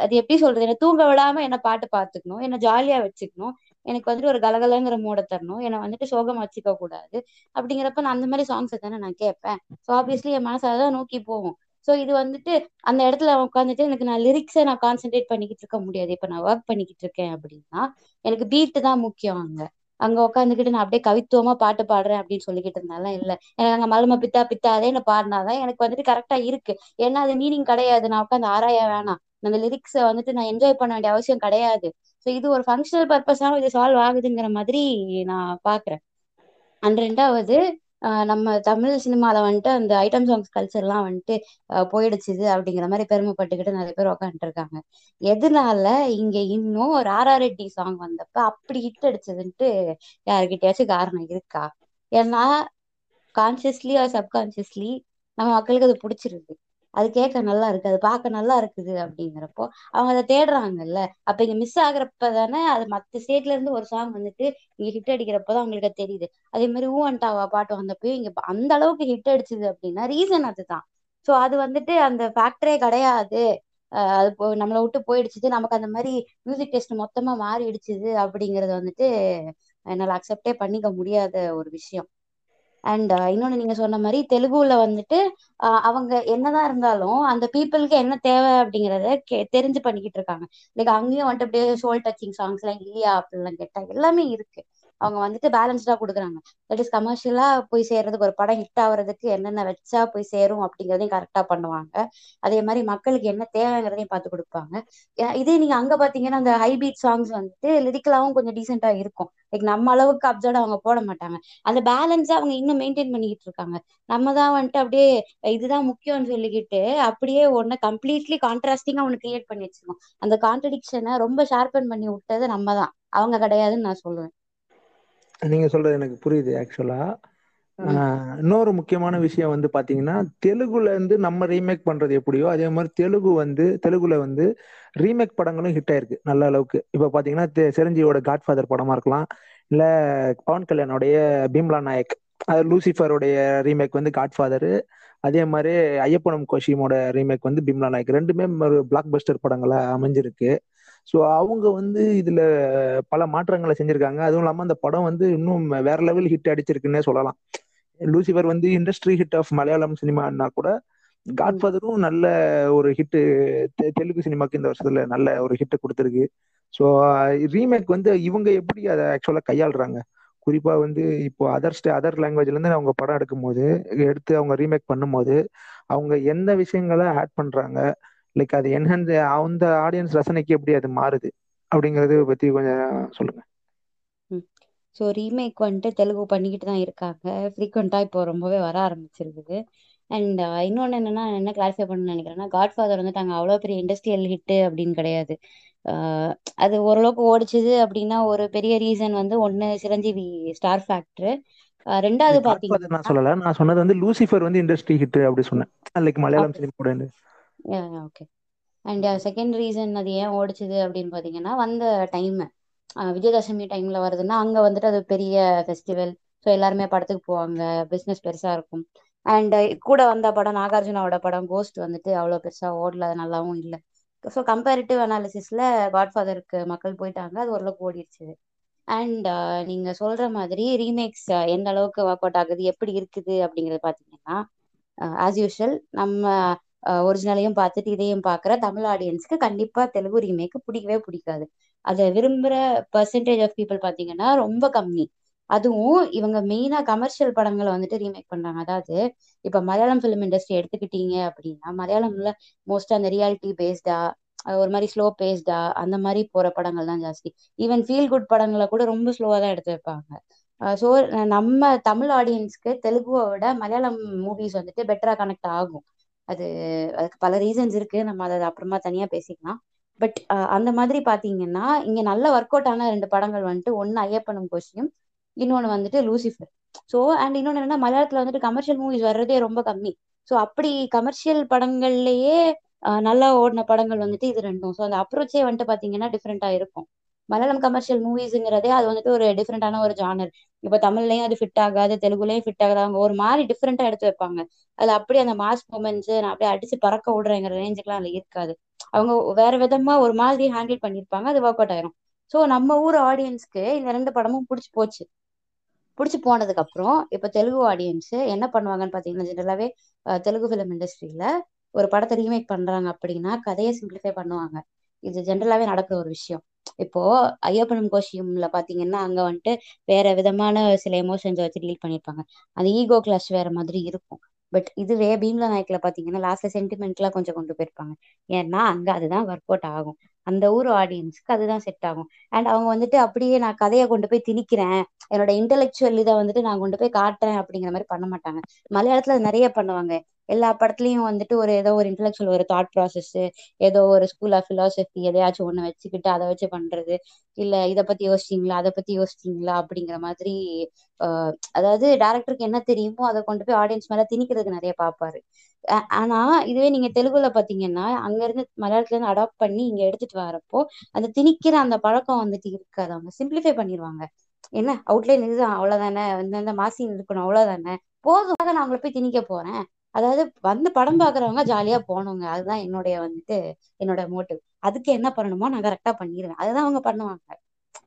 அது எப்படி சொல்றது? என்ன தூங்க விடாம என்ன பாட்டு பாத்துக்கணும். என்ன ஜாலியா வச்சுக்கணும். எனக்கு வந்துட்டு ஒரு கலகலங்கிற மூட தரணும். என்னை வந்துட்டு சோகமா வச்சுக்க கூடாது. அப்படிங்கிறப்ப நான் அந்த மாதிரி சாங்ஸ் தானே நான் கேட்பேன். ஸோ ஆப்வியஸ்லி என் மனசை தான் நோக்கி போகும். ஸோ இது வந்துட்டு அந்த இடத்துல உட்காந்துட்டு எனக்கு நான் லிரிக்ஸை நான் கான்சென்ட்ரேட் பண்ணிக்கிட்டு இருக்க முடியாது. இப்போ நான் ஒர்க் பண்ணிக்கிட்டு இருக்கேன் அப்படின்னா எனக்கு பீட்டு தான் முக்கியம் அங்கே. அங்க உட்காந்துக்கிட்டு நான் அப்படியே கவித்துவமா பாட்டு பாடுறேன் அப்படின்னு சொல்லிக்கிட்டு இருந்தாலும் இல்ல. எனக்கு அங்க மலம பித்தா பித்தாதே என்ன பாடினாதான் எனக்கு வந்துட்டு கரெக்டா இருக்கு. ஏன்னா அது மீனிங் கிடையாது. நான் உட்காந்து ஆராய வேணாம். அந்த லிரிக்ஸை வந்துட்டு நான் என்ஜாய் பண்ண வேண்டிய அவசியம் கிடையாது. ஸோ இது ஒரு ஃபங்க்ஷனல் பர்பஸாக இது சால்வ் ஆகுதுங்கிற மாதிரி நான் பாக்குறேன். அண்ட் ரெண்டாவது நம்ம தமிழ் சினிமால வந்துட்டு அந்த ஐட்டம் சாங்ஸ் கல்ச்சர்லாம் வந்துட்டு போயிடுச்சுது அப்படிங்கிற மாதிரி பெருமைப்பட்டுக்கிட்டு நிறைய பேர் உக்காந்துட்டு இருக்காங்க எதனால இங்க இன்னும் ஒரு ஆர் ஆர் ரெட்டி சாங் வந்தப்ப அப்படி ஹிட் அடிச்சதுன்ட்டு யாருக்கிட்டயாச்சும் காரணம் இருக்கா? ஏன்னா கான்சியஸ்லி ஆர் சப்கான்சியஸ்லி நம்ம மக்களுக்கு அது பிடிச்சிருக்கு அது கேட்க நல்லா இருக்கு அது பார்க்க நல்லா இருக்குது அப்படிங்கிறப்போ அவங்க அதை தேடுறாங்கல்ல. அப்ப இங்க மிஸ் ஆகுறப்ப தானே அது மத்த ஸ்டேட்ல இருந்து ஒரு சாங் வந்துட்டு இங்க ஹிட் அடிக்கிறப்பதான் அவங்களுக்கு தெரியுது. அதே மாதிரி ஊ அண்டாவா பாட்டு வந்தப்பயும் இங்க அந்த அளவுக்கு ஹிட் அடிச்சுது அப்படின்னா ரீசன் அதுதான். சோ அது வந்துட்டு அந்த ஃபேக்டரே கிடையாது. அது நம்மளை விட்டு போயிடுச்சு நமக்கு அந்த மாதிரி மியூசிக் டேஸ்ட் மொத்தமா மாறிடுச்சுது அப்படிங்கறது வந்துட்டு என்னால அக்செப்டே பண்ணிக்க முடியாத ஒரு விஷயம். அண்ட் uh, இன்னொன்னு நீங்க சொன்ன மாதிரி தெலுங்குல வந்துட்டு அவங்க என்னதான் இருந்தாலும் அந்த பீப்புளுக்கு என்ன தேவை அப்படிங்கறத தெரிஞ்சு பண்ணிக்கிட்டு இருக்காங்க. லைக் அங்கேயும் வந்துட்டு அப்படியே சோல் டச்சிங் சாங்ஸ் எல்லாம் இல்லையா அப்படின்லாம் கேட்டா எல்லாமே இருக்கு. அவங்க வந்துட்டு பேலன்ஸ்டா கொடுக்குறாங்க. தட் இஸ் கமர்ஷியலா போய் சேர்றதுக்கு ஒரு படம் ஹிட் ஆகுறதுக்கு என்னென்ன வச்சா போய் சேரும் அப்படிங்கிறதையும் கரெக்டா பண்ணுவாங்க. அதே மாதிரி மக்களுக்கு என்ன தேவைங்கிறதையும் பார்த்து கொடுப்பாங்க. இதே நீங்க அங்க பாத்தீங்கன்னா அந்த ஹை பீட் சாங்ஸ் வந்துட்டு லிரிக்கலாவும் கொஞ்சம் டீசெண்டா இருக்கும். லைக் நம்ம அளவுக்கு அப்சர்ட் அவங்க போட மாட்டாங்க. அந்த பேலன்ஸா அவங்க இன்னும் மெயின்டைன் பண்ணிக்கிட்டு இருக்காங்க. நம்ம தான் வந்துட்டு அப்படியே இதுதான் முக்கியம்னு சொல்லிக்கிட்டு அப்படியே ஒன்னு கம்ப்ளீட்லி கான்ட்ராஸ்டிங்கா ஒன்னு கிரியேட் பண்ணி வச்சிருக்கோம். அந்த கான்ட்ரடிக்ஷனை ரொம்ப ஷார்பன் பண்ணி விட்டது நம்ம தான். அவங்க கிடையாதுன்னு நான் சொல்லுவேன். நீங்க சொல்றது எனக்கு புரியுது ஆக்சுவலா இன்னொரு முக்கியமான விஷயம் வந்து பாத்தீங்கன்னா தெலுங்குல இருந்து நம்ம ரீமேக் பண்றது எப்படியோ அதே மாதிரி தெலுங்கு வந்து தெலுங்குல வந்து ரீமேக் படங்களும் ஹிட் ஆயிருக்கு நல்ல அளவுக்கு. இப்ப பாத்தீங்கன்னா சிரஞ்சீவியோட காட்ஃபாதர் படமா இருக்கலாம் இல்ல பவன் கல்யாணோடைய பீம்லா நாயக் அது லூசிஃபருடைய ரீமேக் வந்து காட்ஃபாதர் அதே மாதிரி ஐயப்பனம் கோஷிமோட ரீமேக் வந்து பிம்லா நாயக். ரெண்டுமே ஒரு பிளாக் பஸ்டர் படங்களா அமைஞ்சிருக்கு. ஸோ அவங்க வந்து இதுல பல மாற்றங்களை செஞ்சிருக்காங்க. அதுவும் இல்லாமல் அந்த படம் வந்து இன்னும் வேற லெவல் ஹிட் அடிச்சிருக்குன்னே சொல்லலாம். லூசிஃபர் வந்து இண்டஸ்ட்ரி ஹிட் ஆஃப் மலையாளம் சினிமான்னா கூட காட்ஃபாதரும் நல்ல ஒரு ஹிட்டு தெலுங்கு சினிமாக்கு இந்த வருஷத்துல நல்ல ஒரு ஹிட் கொடுத்துருக்கு. ஸோ ரீமேக் வந்து இவங்க எப்படி அதை ஆக்சுவலாக கையாளுறாங்க? குறிப்பா வந்து இப்போ அதர் ஸ்டே அதர் லாங்குவேஜ்ல இருந்து அவங்க படம் எடுக்கும் போது எடுத்து அவங்க ரீமேக் பண்ணும்போது அவங்க எந்த விஷயங்களை ஆட் பண்றாங்க? லைக் அது என்ஹான்ஸ் அந்த ஆடியன்ஸ் ரசனைக்கு எப்படி அது மாறுது? அப்படிங்கறத பத்தி கொஞ்சம் சொல்லுங்க. ஸோ ரீமேக் வந்துட்டு தெலுங்கு பண்ணிக்கிட்டு தான் இருக்காங்க. ஃப்ரீக்வெண்ட்டாக இப்போ ரொம்பவே வர ஆரம்பிச்சிருக்குது. அண்ட் இன்னொன்று என்னன்னா என்ன கிளாரிஃபை பண்ணணும்னு நினைக்கிறேன்னா காட் ஃபாதர் வந்துட்டு அங்கே அவ்வளோ பெரிய இண்டஸ்ட்ரியல் ஹிட்டு அப்படின்னு கிடையாது. அது ஓரளவுக்கு ஓடிச்சுது அப்படின்னா ஒரு பெரிய ரீசன் வந்து ஒன்று சிரஞ்சீவி ஸ்டார் ஃபேக்டர் ரெண்டாவது காட்ஃபாதர் நான் பார்த்தீங்கன்னா சொல்லல. நான் சொன்னது வந்து லூசிஃபர் வந்து இண்டஸ்ட்ரி ஹிட் அப்படி சொன்னேன். Like Malayalam okay cinema okay and second reason அது ஏன் ஓடிச்சுது அப்படின்னு பார்த்தீங்கன்னா வந்த டைம் விஜயதசமி டைம்ல வருதுன்னா அங்கே வந்துட்டு அது பெரிய ஃபெஸ்டிவல் ஸோ எல்லாருமே படத்துக்கு போவாங்க. பிஸ்னஸ் பெருசாக இருக்கும். அண்ட் uh, கூட வந்த படம் நாகார்ஜுனாவோட படம் கோஸ்ட் வந்துட்டு அவ்வளோ பெருசாக ஓடல. அது நல்லாவும் இல்லை. ஸோ கம்பேரிட்டிவ் அனாலிசிஸில் காட்ஃபாதருக்கு மக்கள் போயிட்டாங்க. அது ஓரளவுக்கு ஓடிடுச்சு அண்ட் uh, நீங்க சொல்ற மாதிரி ரீமேக்ஸ் uh, எந்த அளவுக்கு ஒர்க் அவுட் ஆகுது எப்படி இருக்குது அப்படிங்கறது பார்த்தீங்கன்னா ஆஸ் யூஷுவல் நம்ம ஒரிஜினலையும் பார்த்துட்டு இதையும் பார்க்குற தமிழ் ஆடியன்ஸ்க்கு கண்டிப்பா தெலுங்கு ரீமேக் பிடிக்கவே பிடிக்காது. அதை விரும்புற பர்சன்டேஜ் ஆஃப் பீப்புள் பாத்தீங்கன்னா ரொம்ப கம்மி. அதுவும் இவங்க மெயினா கமர்ஷியல் படங்களை வந்துட்டு ரீமேக் பண்றாங்க. அதாவது இப்ப மலையாளம் ஃபிலிம் இண்டஸ்ட்ரி எடுத்துக்கிட்டீங்க அப்படின்னா மலையாளம்ல மோஸ்ட் அந்த ரியாலிட்டி பேஸ்டா ஒரு மாதிரி ஸ்லோ பேஸ்டா அந்த மாதிரி போற படங்கள் தான் ஜாஸ்தி. ஈவன் ஃபீல் குட் படங்களை கூட ரொம்ப ஸ்லோவா தான் எடுத்து வைப்பாங்க. ஸோ நம்ம தமிழ் ஆடியன்ஸ்க்கு தெலுங்குவை விட மலையாளம் மூவிஸ் வந்துட்டு பெட்டரா கனெக்ட் ஆகும். அது அதுக்கு பல ரீசன்ஸ் இருக்கு. நம்ம அதை அப்புறமா தனியா பேசிக்கலாம். பட் அந்த மாதிரி பாத்தீங்கன்னா இங்க நல்ல ஒர்க் அவுட் ஆன ரெண்டு படங்கள் வந்துட்டு ஒன்னு ஐயப்பனும் கோஷியும் இன்னொன்னு வந்துட்டு லூசிஃபர் ஸோ அண்ட் இன்னொன்னு என்னன்னா மலையாளத்துல வந்துட்டு கமர்ஷியல் மூவிஸ் வர்றதே ரொம்ப கம்மி. ஸோ அப்படி கமர்ஷியல் படங்கள்லயே நல்லா ஓடின படங்கள் வந்துட்டு இது ரெண்டும். ஸோ அந்த அப்ரோச்சே வந்துட்டு பாத்தீங்கன்னா டிஃப்ரெண்டா இருக்கும். மலையாளம் கமர்ஷியல் மூவிஸுங்கிறதே அது வந்துட்டு ஒரு டிஃப்ரெண்டான ஒரு ஜானர் இப்போ தமிழ்லயும் அது ஃபிட் ஆகாது தெலுங்குலயும் ஃபிட் ஆகாது. அவங்க ஒரு மாதிரி டிஃப்ரெண்டா எடுத்து வைப்பாங்க. அது அப்படியே அந்த மாஸ் மூமெண்ட்ஸ் நான் அப்படியே அடிச்சு பறக்க விடுறேங்கிற ரேஞ்சுக்குலாம் அதுல இருக்காது. அவங்க வேற விதமா ஒரு மாதிரி ஹேண்டில் பண்ணியிருப்பாங்க. அது ஒர்க் அவுட் ஆயிரும். ஸோ நம்ம ஊர் ஆடியன்ஸ்க்கு இந்த ரெண்டு படமும் பிடிச்சி போச்சு. பிடிச்சி போனதுக்கு அப்புறம் இப்ப தெலுங்கு ஆடியன்ஸ் என்ன பண்ணுவாங்கன்னு பாத்தீங்கன்னா ஜென்ரலாவே தெலுங்கு ஃபிலிம் இண்டஸ்ட்ரியில ஒரு படத்தை ரீமேக் பண்றாங்க அப்படின்னா கதையை சிம்பிளிஃபை பண்ணுவாங்க. இது ஜென்ரலாவே நடக்கிற ஒரு விஷயம். இப்போ ஐயப்பனும் கோஷியம்ல பாத்தீங்கன்னா அங்க வந்துட்டு வேற விதமான சில எமோஷன்ஸை வச்சு டீல் பண்ணியிருப்பாங்க அந்த ஈகோ கிளாஷ் வேற மாதிரி இருக்கும். பட் இதுவே பீம்லா நாயக்கில் பாத்தீங்கன்னா லாஸ்ட்ல சென்டிமெண்ட்லாம் கொஞ்சம் கொண்டு போயிருப்பாங்க. ஏன்னா அங்க அதுதான் ஒர்க் அவுட் ஆகும். அந்த ஊர் ஆடியன்ஸ்க்கு அதுதான் செட் ஆகும். அண்ட் அவங்க வந்துட்டு அப்படியே நான் கதையை கொண்டு போய் திணிக்கிறேன். என்னோட இன்டெலெக்சுவல் இதை வந்துட்டு நான் கொண்டு போய் காட்டுறேன் அப்படிங்கிற மாதிரி பண்ண மாட்டாங்க. மலையாளத்துல அது நிறைய பண்ணுவாங்க. எல்லா படத்துலயும் வந்துட்டு ஒரு ஏதோ ஒரு இன்டெலெக்சுவல் ஒரு தாட் ப்ராசஸ் ஏதோ ஒரு ஸ்கூல் ஆஃப் பிலாசபி எதையாச்சும் ஒண்ணு வச்சுக்கிட்டு அதை வச்சு பண்றது. இல்ல இதை பத்தி யோசிச்சிங்களா? அதை பத்தி யோசிச்சிங்களா? அப்படிங்கிற மாதிரி ஆஹ் அதாவது டேரக்டருக்கு என்ன தெரியுமோ அதை கொண்டு போய் ஆடியன்ஸ் மேல திணிக்கிறதுக்கு நிறைய பாப்பாரு ஆனா இதுவே நீங்க தெலுங்குல பாத்தீங்கன்னா அங்க இருந்து மலையாளத்துல இருந்து அடாப்ட் பண்ணி இங்க எடுத்துட்டு வரப்போ அந்த திணிக்கிற அந்த பழக்கம் வந்துட்டு இருக்காது. அவங்க சிம்பிளிஃபை பண்ணிடுவாங்க என்ன? அவுட்லைன் இதுதான் அவ்வளவுதானே? இந்த மாசின் இருக்கணும் அவ்வளவுதானே? போதும் நான் அவங்களை போய் திணிக்க போறேன். அதாவது வந்து படம் பாக்குறவங்க ஜாலியா போனவங்க அதுதான் என்னுடைய வந்துட்டு என்னோட மோட்டிவ் அதுக்கு என்ன பண்ணணுமோ நான் கரெக்டா பண்ணிடுவேன் அதுதான் அவங்க பண்ணுவாங்க.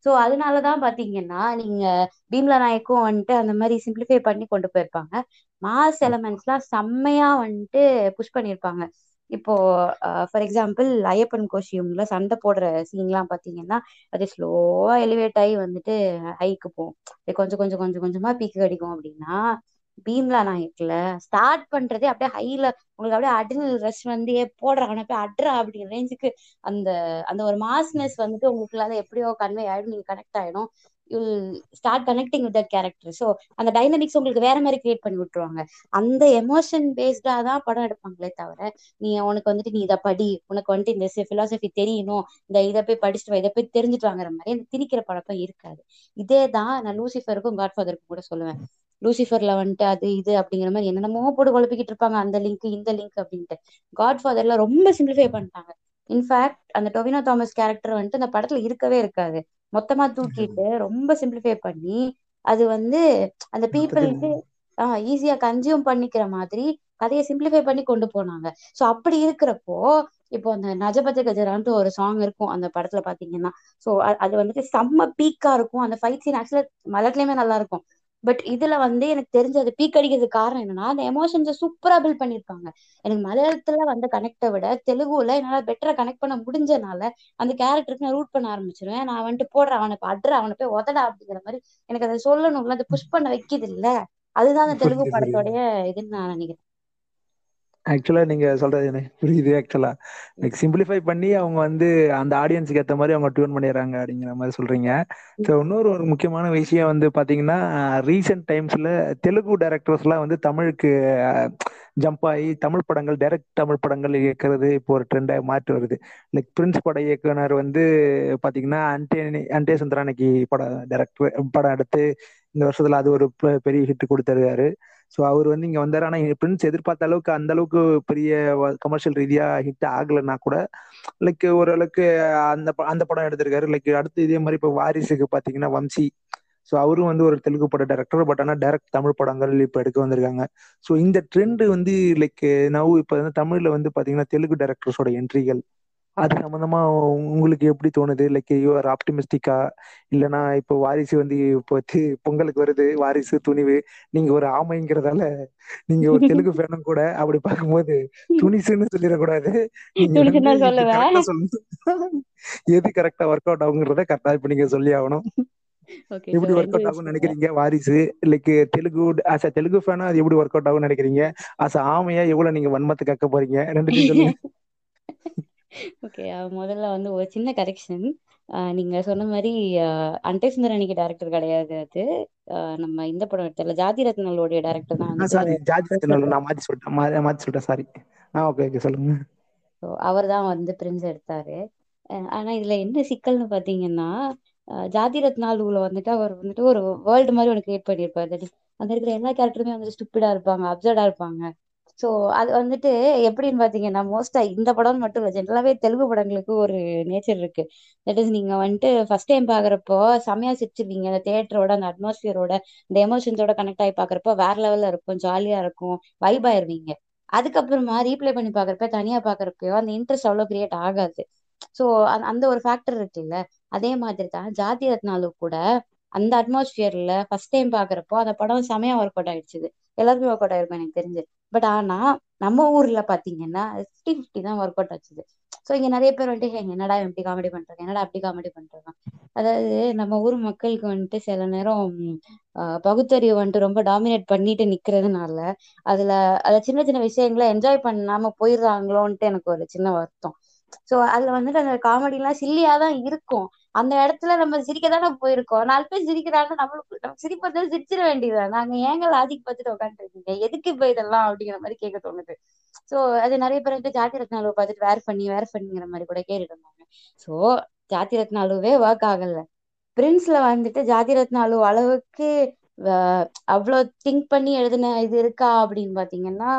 சோ அதனாலதான் பாத்தீங்கன்னா நீங்க பீம்லா நாயக்கும் வந்துட்டு அந்த மாதிரி சிம்பிளிஃபை பண்ணி கொண்டு போயிருப்பாங்க. மாஸ் எலமெண்ட்ஸ்லாம் செம்மையா வந்துட்டு புஷ் பண்ணியிருப்பாங்க இப்போ ஃபார் எக்ஸாம்பிள் ஐயப்பன் கோஷியம்ல சண்டை போடுற சீன்லாம் பாத்தீங்கன்னா அது ஸ்லோவா எலிவேட் ஆகி வந்துட்டு ஹைக்கு போகும். கொஞ்சம் கொஞ்சம் கொஞ்சம் கொஞ்சமா பீக்கு அடிக்கும் அப்படின்னா பீம்லா நாயக்ல ஸ்டார்ட் பண்றதே அப்படியே ஹைல உங்களுக்கு அப்படியே அட்ரினல் ரஷ் வந்து போடுற அவனை போய் அட்ரா அப்படிங்கிற ரேஞ்சுக்கு அந்த அந்த ஒரு மாஸ்னஸ் வந்துட்டு உங்களுக்கு எப்படியோ கன்வே ஆயிடும். நீங்க கனெக்ட் ஆயிடும். You'll start connecting with that character so அந்த டைனமிக்ஸ் உங்களுக்கு வேற மாதிரி கிரியேட் பண்ணி விட்டுருவாங்க. அந்த எமோஷன் பேஸ்டா தான் படம் எடுப்பாங்களே தவிர நீ உனக்கு வந்துட்டு நீ இதை படி உனக்கு வந்துட்டு இந்த பிலாசபி தெரியணும். இந்த இதை போய் படிச்சுட்டு இதை போய் தெரிஞ்சுட்டு வாங்குற மாதிரி அந்த திணிக்கிற பழக்கம் இருக்காது. இதே தான் நான் லூசிஃபருக்கும் காட்ஃபாதருக்கும் கூட சொல்லுவேன். லூசிஃபர்ல வந்துட்டு அது இது அப்படிங்கிற மாதிரி என்னென்னமோ போட்டு குழப்பிக்கிட்டு இருப்பாங்க. அந்த லிங்க் இந்த லிங்க் அப்படின்ட்டு. காட்ஃபாதர்ல ரொம்ப சிம்பிளிஃபை பண்ணிட்டாங்க. இன்ஃபேக்ட் அந்த டொவினோ தாமஸ் கேரக்டர் வந்துட்டு அந்த படத்துல இருக்கவே இருக்காது. மொத்தமா தூக்கிட்டு ரொம்ப சிம்பிளிஃபை பண்ணி அது வந்து அந்த பீப்புளுக்கு ஆஹ் ஈஸியா கன்சியூம் பண்ணிக்கிற மாதிரி கதையை சிம்பிளிஃபை பண்ணி கொண்டு போனாங்க. சோ அப்படி இருக்கிறப்போ இப்போ அந்த நஜபஜ கஜரான்ட்டு ஒரு சாங் இருக்கும் அந்த படத்துல பாத்தீங்கன்னா. சோ அது வந்துட்டு செம்ம பீக்கா இருக்கும். அந்த ஃபைட் சீன் ஆக்சுவலா மலர்லயுமே நல்லா இருக்கும். பட் இதுல வந்து எனக்கு தெரிஞ்சது பீக் அடிக்கிறதுக்கு காரணம் என்னன்னா அந்த எமோஷன்ஸை சூப்பரா பில்ட் பண்ணிருப்பாங்க எனக்கு மலையாளத்துல வந்த கனெக்டை விட தெலுங்குல என்னால பெட்டரா கனெக்ட் பண்ண முடிஞ்சனால அந்த கேரக்டருக்கு நான் ரூட் பண்ண ஆரம்பிச்சிருவேன். நான் வந்துட்டு போடுற அவனை அட்ற அவனை போய் உதடா அப்படிங்கிற மாதிரி எனக்கு அதை சொல்லணும்ல அதை புஷ் பண்ண வைக்குது இல்ல? அதுதான் அந்த தெலுங்கு படத்தோடைய இதுன்னு நான் நினைக்கிறேன். ஆக்சுவலா நீங்க சொல்றது எனக்கு புரியுது ஆக்சுவலா லைக் சிம்பிளிஃபை பண்ணி அவங்க வந்து அந்த ஆடியன்ஸ்க்கு ஏத்த மாதிரி அவங்க டியூன் பண்ணிடுறாங்க அப்படிங்கிற மாதிரி சொல்றீங்க. ஸோ இன்னொரு ஒரு முக்கியமான விஷயம் வந்து பாத்தீங்கன்னா ரீசெண்ட் டைம்ஸ்ல தெலுங்கு டைரக்டர்ஸ்லாம் வந்து தமிழுக்கு ஜம்ப் ஆகி தமிழ் படங்கள் டைரக்ட் தமிழ் படங்கள் இயக்குறது இப்போ ஒரு ட்ரெண்டாக மாற்றி வருது. லைக் பிரின்ஸ் பட இயக்குனர் வந்து பாத்தீங்கன்னா அன்டே அன்டே சுந்தரானிக்கு படம் டைரக்டர் படம் எடுத்து இந்த வருஷத்துல அது ஒரு பெரிய ஹிட் கொடுத்துருக்காரு. ஸோ அவர் வந்து இங்க வந்தாரு. ஆனா பிரின்ஸ் எதிர்பார்த்த அளவுக்கு அந்த அளவுக்கு பெரிய கமர்ஷியல் ரீதியா ஹிட் ஆகலைன்னா கூட லைக் ஓரளவுக்கு அந்த அந்த படம் எடுத்திருக்காரு. லைக் அடுத்து இதே மாதிரி இப்போ வாரிசுக்கு பாத்தீங்கன்னா வம்சி. ஸோ அவரும் வந்து ஒரு தெலுங்கு பட டைரக்டர் பட் ஆனால் டேரக்ட் தமிழ் படங்கள் இப்போ எடுக்க வந்திருக்காங்க. ஸோ இந்த ட்ரெண்டு வந்து லைக் நவ் இப்போ வந்து தமிழில் வந்து பார்த்தீங்கன்னா தெலுங்கு டேரக்டர்ஸோட என்ட்ரிகள் அது சம்பந்தமா உங்களுக்கு எப்படி தோணுது? லைக் யூஆர் ஆப்டிமிஸ்டிக்கா இல்லைன்னா இப்போ வாரிசு வந்து இப்போ தி- பொங்கலுக்கு வருது வாரிசு துணிவு. நீங்க ஒரு ஆமைங்கிறதால நீங்க ஒரு தெலுங்கு ஃபேனும் கூட அப்படி பார்க்கும்போது துணிசுன்னு சொல்லிடக்கூடாது. நீங்க வந்து துணிச்சுன்னு தான் இது சொல்லுவேன் கரெக்டா சொல்லணும்? எது கரெக்டா ஒர்க் அவுட் ஆகுங்கிறத கரெக்டா இப்ப நீங்க சொல்லி ஆகணும். ஓகே ஸோ எப்படி ஒர்க் ரெண்டு அவுட் ஆகும்னு விஷயம் நினைக்கிறீங்க Varisu like Telugu as a Telugu ஃபேனா அது எப்படி ஒர்க் அவுட் ஆகும்னு நினைக்கிறீங்க? ஆஸ் ஆமையா எவ்வளவு நீங்க வன்மத்தை கக்க போறீங்க? ரெண்டுத்தையும் சொல்லுங்க. ஓகே முதல்ல வந்து ஒரு சின்ன கரெக்ஷன் நீங்க சொன்ன மாதிரி அன்டே சுந்தரனிக்கு டேரக்டர் கிடையாது அது. நம்ம இந்த படம் எடுத்தல ஜாதி ரத்னலோடைய டேரக்டர் தான் வந்துட்டு சாரி பிரின்ஸ் ரத்னல் நான் மாத்தி சொல்லிட்டேன் மாத்தி சொல்லிட்டேன் சாரி ஆ ஓகே ஓகே சொல்லுங்க. ஸோ அவர் தான் வந்து பிரின்ஸ் எடுத்தாரு. ஆனா இதுல என்ன சிக்கல்னு பாத்தீங்கன்னா ஜாதி ரத்னாலுல வந்துட்டு அவர் வந்துட்டு ஒரு வேர்ல்டு மாதிரி ஒன்று கிரியேட் பண்ணியிருப்பாரு. அந்த இருக்கிற எல்லா கேரக்டருமே வந்து ஸ்டூப்பிடா இருப்பாங்க அப்சர்டா இருப்பாங்க. ஸோ அது வந்துட்டு எப்படின்னு பார்த்தீங்கன்னா மோஸ்டா இந்த படம்னு மட்டும் இல்லை ஜென்ரலாகவே தெலுங்கு படங்களுக்கு ஒரு நேச்சர் இருக்கு. தட் இஸ் நீங்கள் வந்துட்டு ஃபர்ஸ்ட் டைம் பார்க்குறப்போ செமையா சிரிச்சிருவீங்க. அந்த தேட்டரோட அந்த அட்மாஸ்பியரோட இந்த எமோஷன்ஸோட கனெக்ட் ஆகி பார்க்குறப்போ வேற லெவலில் இருக்கும் ஜாலியாக இருக்கும் வைப் ஆயிருவீங்க அதுக்கப்புறமா ரீப்ளே பண்ணி பார்க்குறப்ப தனியாக பாக்குறப்பயோ அந்த இன்ட்ரெஸ்ட் அவ்வளோ கிரியேட் ஆகாது. ஸோ அந்த ஒரு ஃபேக்டர் இருக்குல்ல அதே மாதிரி தான் ஜாதி ரத்னாலு கூட அந்த அட்மாஸ்பியர்ல ஃபர்ஸ்ட் டைம் பாக்குறப்போ அந்த படம் செமையா ஒர்க் அவுட் ஆயிடுச்சு எல்லாருமே ஒர்க் அவுட் ஆயிருக்கும் எனக்கு தெரிஞ்சு. பட் ஆனா நம்ம ஊர்ல பாத்தீங்கன்னா ஃபிஃப்டி ஃபிஃப்டி தான் ஒர்க் அவுட் ஆச்சுது. ஸோ இங்க நிறைய பேர் வந்துட்டு என்னடா இப்படி காமெடி பண்றாங்க? என்னடா அப்படி காமெடி பண்றாங்க? அதாவது நம்ம ஊர் மக்களுக்கு வந்துட்டு சில நேரம் பகுத்தறிவு வந்துட்டு ரொம்ப டாமினேட் பண்ணிட்டு நிக்கிறதுனால அதுல அத சின்ன சின்ன விஷயங்களை என்ஜாய் பண்ணாம போயிடுறாங்களோன்ட்டு எனக்கு ஒரு சின்ன வருத்தம். ஸோ அதுல வந்துட்டு அந்த காமெடி எல்லாம் சில்லியா தான் இருக்கும். அந்த இடத்துல நம்ம சிரிக்க தானே போயிருக்கோம். நாலு பேர் சிரிக்கிறாங்க நம்மளுக்கு நம்ம சிரிப்பதை சிரிச்சிட வேண்டியதுதான். நாங்க ஏங்க லாஜிக் பார்த்துட்டு உட்காந்துருக்கீங்க எதுக்கு இப்ப இதெல்லாம் அப்படிங்கிற மாதிரி கேட்க தோணுது. சோ அது நிறைய பேர் வந்து ஜாதி ரத்னாலுவை பார்த்துட்டு வேர் பண்ணி வேர் பண்ணிங்கிற மாதிரி கூட கேட்டுட்டு இருந்தாங்க சோ ஜாதி ரத்னாலுவே ஒர்க் ஆகல. பிரின்ஸ்ல வந்துட்டு ஜாதி ரத்னாலு அளவுக்கு அவ்வளோ அவ்வளவு திங்க் பண்ணி எழுதின இது இருக்கா அப்படின்னு பாத்தீங்கன்னா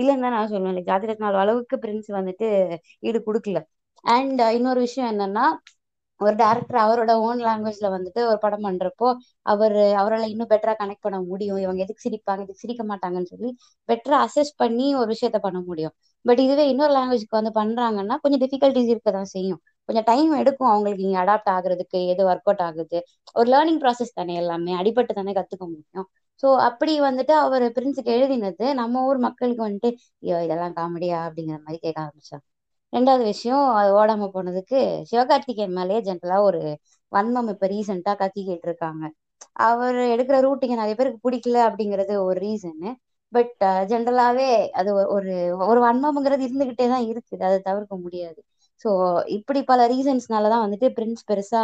இல்லைன்னு தான் நான் சொல்லுவேன். ஜாதி ரத்னாலு அளவுக்கு பிரின்ஸ் வந்துட்டு ஈடு கொடுக்கல. அண்ட் இன்னொரு விஷயம் என்னன்னா ஒரு டேரக்டர் அவரோட ஓன் லாங்குவேஜ்ல வந்துட்டு ஒரு படம் பண்றப்போ அவர் அவரால் இன்னும் பெட்டரா கனெக்ட் பண்ண முடியும். இவங்க எதுக்கு சிரிப்பாங்க எதுக்கு சிரிக்க மாட்டாங்கன்னு சொல்லி பெட்டரா அசஸ் பண்ணி ஒரு விஷயத்த பண்ண முடியும். பட் இதுவே இன்னொரு லாங்குவேஜ்க்கு வந்து பண்றாங்கன்னா கொஞ்சம் டிஃபிகல்டிஸ் இருக்க தான் செய்யும். கொஞ்சம் டைம் எடுக்கும் அவங்களுக்கு இங்க அடாப்ட் ஆகுறதுக்கு எது ஒர்க் அவுட் ஆகுது. ஒரு லேர்னிங் ப்ராசஸ் தானே எல்லாமே அடிபட்டு தானே கத்துக்க முடியும். ஸோ அப்படி வந்துட்டு அவர் பிரின்ஸுக்கு எழுதினது நம்ம ஊர் மக்களுக்கு வந்துட்டு ஐயோ இதெல்லாம் காமெடியா அப்படிங்கிற மாதிரி கேட்க ஆரம்பிச்சாங்க. ரெண்டாவது விஷயம் அது ஓடாம போனதுக்கு சிவகார்த்திகேயன் மேலேயே ஜென்ரலா ஒரு வன்மம் இப்ப ரீசெண்டா கத்திக்கிட்டு இருக்காங்க அவர் எடுக்கிற ரூட்டிங்க நிறைய பேருக்கு பிடிக்கல அப்படிங்கிறது ஒரு ரீசனு பட் ஜென்ரலாவே அது ஒரு ஒரு வன்மம்ங்கிறது இருந்துகிட்டே தான் இருக்குது. அதை தவிர்க்க முடியாது. ஸோ இப்படி பல ரீசன்ஸ்னாலதான் வந்துட்டு பிரின்ஸ் பெருசா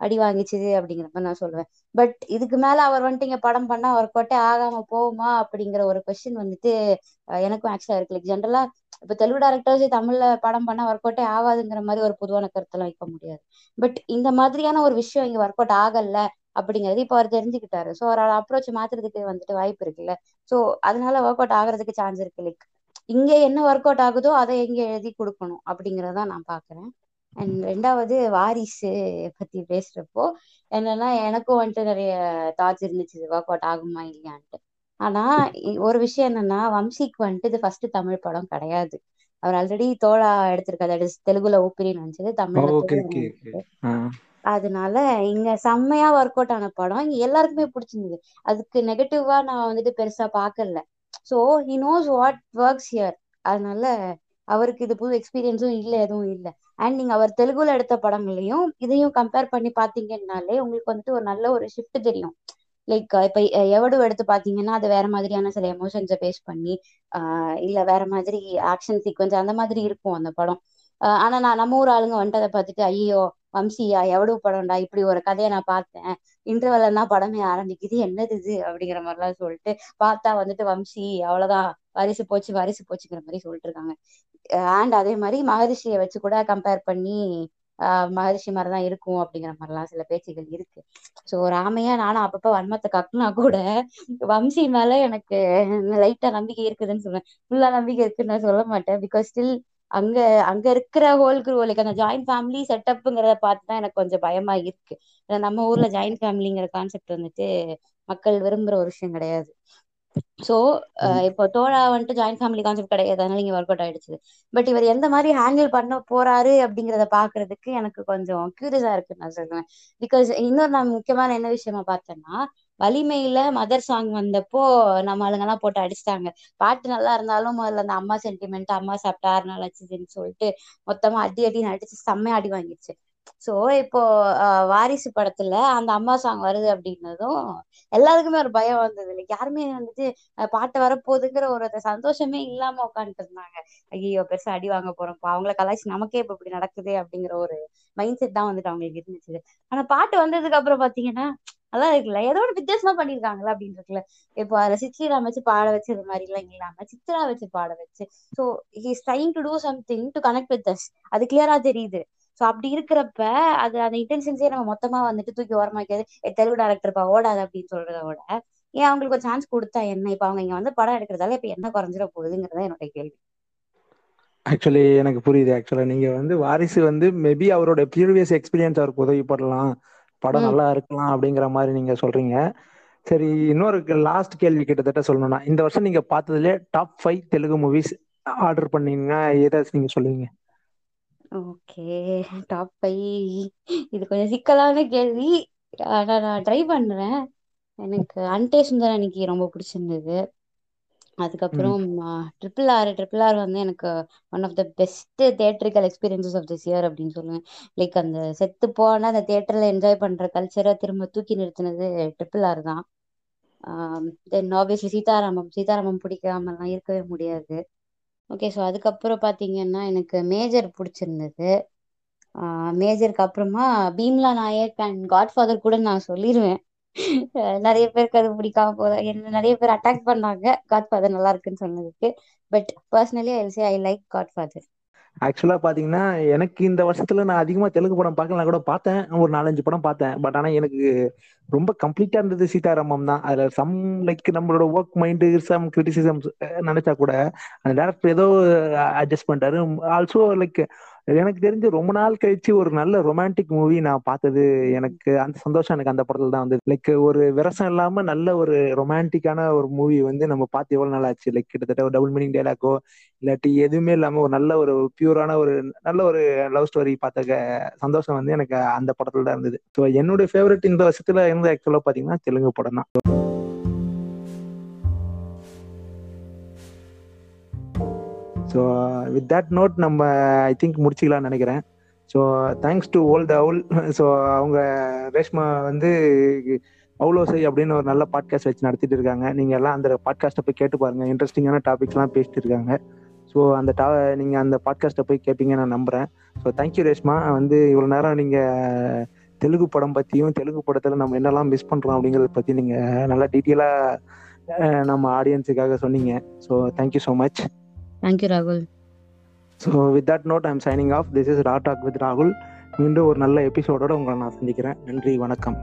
அடி வாங்கிச்சுது அப்படிங்கிற மாதிரி நான் சொல்லுவேன். பட் இதுக்கு மேல அவர் வந்துட்டு இங்க படம் பண்ணா அவர் அவுட்டே ஆகாம போகுமா அப்படிங்கிற ஒரு கொஸ்டின் வந்துட்டு எனக்கும் ஆக்சுவலா இருக்கு. லைக் ஜென்ரலா இப்ப தெலுங்கு டேரக்டர்ஸ் தமிழ்ல படம் பண்ணா ஒர்க் அவுட்டே ஆகாதுங்கிற மாதிரி ஒரு பொதுவான கருத்தெல்லாம் வைக்க முடியாது. பட் இந்த மாதிரியான ஒரு விஷயம் இங்க ஒர்க் அவுட் ஆகல அப்படிங்கிறது இப்போ அவர் தெரிஞ்சுக்கிட்டாரு. ஸோ அவரோட அப்ரோச் மாத்துறதுக்கு வந்துட்டு வாய்ப்பு இருக்குல்ல. ஸோ அதனால ஒர்க் அவுட் ஆகுறதுக்கு சான்ஸ் இருக்கு. லைக் இங்க என்ன ஒர்க் அவுட் ஆகுதோ அதை எங்க எழுதி கொடுக்கணும் அப்படிங்கறத நான் பாக்குறேன். அண்ட் ரெண்டாவது வாரிசு பத்தி பேசுறப்போ என்னன்னா எனக்கும் வந்துட்டு நிறைய தாட்ஸ் இருந்துச்சு ஒர்க் அவுட் ஆகுமா இல்லையான்ட்டு. ஆனா ஒரு விஷயம் என்னன்னா வம்சிக்கு வந்துட்டு இது ஃபர்ஸ்ட் தமிழ் படம் கிடையாது. அவர் ஆல்ரெடி தோழா எடுத்திருக்காரு. is தெலுங்குல ஊப்பிரின்னு வந்துச்சு தமிழ்ல அதனால இங்க செம்மையா ஒர்க் அவுட் ஆன படம். இங்க எல்லாருக்குமே பிடிச்சிருந்தது. அதுக்கு நெகட்டிவா நான் வந்துட்டு பெருசா பார்க்கல so he knows what works here அதனால அவருக்கு இது புது எக்ஸ்பீரியன்ஸும் இல்ல எதுவும் இல்ல. அண்ட் நீங்க அவர் தெலுங்குல எடுத்த படங்களையும் இதையும் கம்பேர் பண்ணி பாத்தீங்கன்னாலே உங்களுக்கு வந்துட்டு ஒரு நல்ல ஒரு ஷிஃப்ட் தெரியும். லைக் இப்ப எ- எவடு எடுத்து பாத்தீங்கன்னா அது வேற மாதிரியான சில எமோஷன்ஸை பேஸ் பண்ணி ஆஹ் இல்ல வேற மாதிரி ஆக்ஷன் சீக்வன்ஸ் அந்த மாதிரி இருக்கும் அந்த படம். ஆனா நான் நம்ம ஊர் ஆளுங்க வந்துட்டு அதை பார்த்துட்டு ஐயோ வம்சியா எவ்வளவு படம்டா இப்படி ஒரு கதையை நான் பார்த்தேன். இன்டர்வெல் தான் படமே ஆரம்பிக்குது. என்னது இது? அப்படிங்கிற மாதிரிலாம் சொல்லிட்டு பார்த்தா வந்துட்டு வம்சி அவ்வளவுதான். வரிசு போச்சு வரிசு போச்சுங்கிற மாதிரி சொல்லிட்டு இருக்காங்க. அண்ட் அதே மாதிரி மகரிஷியை வச்சு கூட கம்பேர் பண்ணி மகரிஷி மாதிரி தான் இருக்கும் அப்படிங்கிற மாதிரிலாம் சில பேச்சுகள் இருக்கு. ஸோ ராமையா நானும் அப்பப்ப வன்மத்தை கக்குனா கூட வம்சி மேல எனக்கு லைட்டா நம்பிக்கை இருக்குதுன்னு சொல்லுவேன். ஃபுல்லா நம்பிக்கை இருக்குன்னு நான் சொல்ல மாட்டேன். பிகாஸ் ஸ்டில் அங்க அங்க இருக்கிற ஹோல் குரூ லைக் அந்த ஜாயிண்ட் ஃபேமிலி செட்டப்புங்கிறத பார்த்து தான் எனக்கு கொஞ்சம் பயமா இருக்கு. ஏன்னா நம்ம ஊர்ல ஜாயிண்ட் ஃபேமிலிங்கிற கான்செப்ட் வந்துட்டு மக்கள் விரும்புற ஒரு விஷயம் கிடையாது. ஸோ இப்போ தோழா வந்துட்டு ஜாயிண்ட் ஃபேமிலி கான்செப்ட் கிடையாது. அதனால இங்க ஒர்க் அவுட் ஆயிடுச்சு. பட் இவர் எந்த மாதிரி ஹேண்டில் பண்ண போறாரு அப்படிங்கிறத பாக்குறதுக்கு எனக்கு கொஞ்சம் கியூரியஸா இருக்குன்னு நான் சொல்லுவேன் பிகாஸ் இன்னொரு நான் முக்கியமான என்ன விஷயமா பார்த்தேன்னா வலிமையில மதர் சாங் வந்தப்போ நம்ம ஆளுங்கெல்லாம் போட்டு அடிச்சிட்டாங்க. பாட்டு நல்லா இருந்தாலும் முதல்ல அந்த அம்மா சென்டிமெண்ட் அம்மா சாப்பிட்டா ஆறு நாள் ஆச்சுன்னு சொல்லிட்டு மொத்தமா அடி அடி அடிச்சு செம்மையா அடி வாங்கிடுச்சு சோ இப்போ வாரிசு படத்துல அந்த அம்மா சாங் வருது அப்படின்னதும் எல்லாருக்குமே ஒரு பயம் வந்தது. இல்லை யாருமே வந்துட்டு பாட்டு வரப்போகுதுங்கிற ஒரு சந்தோஷமே இல்லாம உட்காந்துட்டு இருந்தாங்க. ஐயோ பெருசா அடி வாங்க போறோம்ப்பா. அவங்கள கலாய்ச்சி நமக்கே இப்ப இப்படி நடக்குது அப்படிங்கிற ஒரு மைண்ட் செட் தான் வந்துட்டு அவங்களுக்கு இருந்துச்சு. ஆனா பாட்டு வந்ததுக்கு அப்புறம் பாத்தீங்கன்னா நல்லா இருக்குல்ல. ஏதோ ஒரு வித்தியாசமா பண்ணிருக்காங்களா அப்படின்னு இருக்குல்ல. இப்போ அதுல சித்திரா வச்சு பாட வச்சு இது மாதிரி எல்லாம் இல்லாம சித்ரா வச்சு பாட வச்சு. So he's trying to do something to connect with us அது கிளியரா தெரியுது. ஸோ அப்படி இருக்கிறப்ப அது அந்த இன்டென்ஷன்ஸே நம்ம மொத்தமா வந்துட்டு தூக்கி ஓரமாக்கிறது "ஏய், தெலுங்கு டேரக்டர்ப்பா ஓடாது அப்படின்னு சொல்றத விட ஏன் அவங்களுக்கு ஒரு சான்ஸ் கொடுத்தா என்ன? இப்ப அவங்க இங்க வந்து படம் எடுக்கிறதால இப்ப என்ன குறைஞ்சிட போகுதுங்கிறதா என்னோட கேள்வி. ஆக்சுவலி எனக்கு புரியுது. ஆக்சுவலா நீங்க வந்து வாரிசு வந்து மேபி அவரோட ப்ரீவியஸ் எக்ஸ்பீரியன்ஸ் அவருக்கு உதவிப்படலாம். படம் ம். நல்லா இருக்கலாம் அப்படிங்கிற மாதிரி நீங்க சொல்றீங்க. சரி இன்னொரு லாஸ்ட் கேள்வி கிட்டத்தட்ட சொல்லணும்னா இந்த வருஷம் நீங்க பார்த்ததுல top five Telugu movies order பண்ணீங்கன்னா ஏதாச்சும் நீங்க சொல்லுவீங்க? ஓகே டாப் ஃபைவ் இது கொஞ்சம் சிக்கலான கேள்வி. ஆனா நான் ட்ரை பண்றேன். எனக்கு அன்டே சுந்தர் அன்னைக்கு ரொம்ப பிடிச்சிருந்தது. அதுக்கப்புறம் ட்ரிபிள் ஆர் ட்ரிபிள் ஆர் வந்து எனக்கு one of the best theatrical experiences of this year அப்படின்னு சொல்லுவேன். லைக் அந்த செத்து போன அந்த தேட்டர்ல என்ஜாய் பண்ற கல்ச்சரை திரும்ப தூக்கி நிறுத்தினது ட்ரிபிள் ஆர் தான். தென் ஆப்வியஸ்லி சீதாராமம் சீதாராமம் பிடிக்காமலாம் இருக்கவே முடியாது. ஓகே ஸோ அதுக்கப்புறம் பார்த்தீங்கன்னா எனக்கு மேஜர் பிடிச்சிருந்தது. மேஜருக்கு அப்புறமா பீம்லா நாயக் அண்ட் காட்ஃபாதர் கூட நான் சொல்லிடுவேன் நிறைய பேருக்கு அது பிடிக்காம போதா என்ன நிறைய பேர் அட்டாக் பண்ணாங்க. காட்ஃபாதர் நல்லா இருக்குன்னு சொன்னதுக்கு. But personally I say I like Godfather ஆக்சுவலா பாத்தீங்கன்னா எனக்கு இந்த வருஷத்துல நான் அதிகமா தெலுங்கு படம் பார்க்கலாம் கூட பார்த்தேன். ஒரு நாலஞ்சு படம் பார்த்தேன். பட் ஆனா எனக்கு ரொம்ப கம்ப்ளீட்டா இருந்தது சீதாராமம் தான். அதுல சம் லைக் நம்மளோட ஒர்க் மைண்டு சம் கிரிட்டிசிசம் நினைச்சா கூட அந்த டேரக்டர் ஏதோ அட்ஜஸ்ட் பண்ணிட்டாரு. ஆல்சோ லைக் எனக்கு தெரிஞ்சு ரொம்ப நாள் கழிச்சு ஒரு நல்ல ரொமான்டிக் மூவி நான் பார்த்தது. எனக்கு அந்த சந்தோஷம் எனக்கு அந்த படத்துல தான் வந்து லைக் ஒரு விரசம் இல்லாம நல்ல ஒரு ரொமான்டிக்கான ஒரு மூவி வந்து நம்ம பார்த்து எவ்வளவு நாள் ஆச்சு? லைக் கிட்டத்தட்ட ஒரு டபுள் மீனிங் டைலாக்கோ இல்லாட்டி எதுவுமே இல்லாம ஒரு நல்ல ஒரு பியூரான ஒரு நல்ல ஒரு லவ் ஸ்டோரி பார்த்த சந்தோஷம் வந்து எனக்கு அந்த படத்துல தான் இருந்தது. ஸோ என்னுடைய ஃபேவரட் இந்த வருஷத்துல இருந்து ஆக்சுவலா பாத்தீங்கன்னா தெலுங்கு படம் தான். ஸோ வித் தட் நோட் நம்ம ஐ திங்க் முடிச்சிக்கலாம்னு நினைக்கிறேன். So thanks to old owl so அவங்க ரேஷ்மா வந்து அவுலோசை அப்படின்னு ஒரு நல்ல பாட்காஸ்ட் வச்சு நடத்திட்டு இருக்காங்க. நீங்கள் எல்லாம் அந்த பாட்காஸ்ட்டை போய் கேட்டு பாருங்க. இன்ட்ரெஸ்டிங்கான டாபிக்ஸ்லாம் பேசிட்டு இருக்காங்க. ஸோ அந்த டா நீங்கள் அந்த பாட்காஸ்ட்டை போய் கேட்பீங்க நான் நம்புறேன். So thank you Reshma. வந்து இவ்வளோ நேரம் நீங்கள் தெலுங்கு படம் பற்றியும் தெலுங்கு படத்தில் நம்ம என்னெல்லாம் மிஸ் பண்ணுறோம் அப்படிங்கிறத பற்றி நீங்கள் நல்லா டீட்டெயிலாக நம்ம ஆடியன்ஸுக்காக சொன்னீங்க. So thank you so much thank you ராகுல் so with that note I'm signing off this is raw talk with ராகுல் மீண்டும் ஒரு நல்ல எபிசோடோட உங்களை நான் சந்திக்கிறேன். நன்றி வணக்கம்.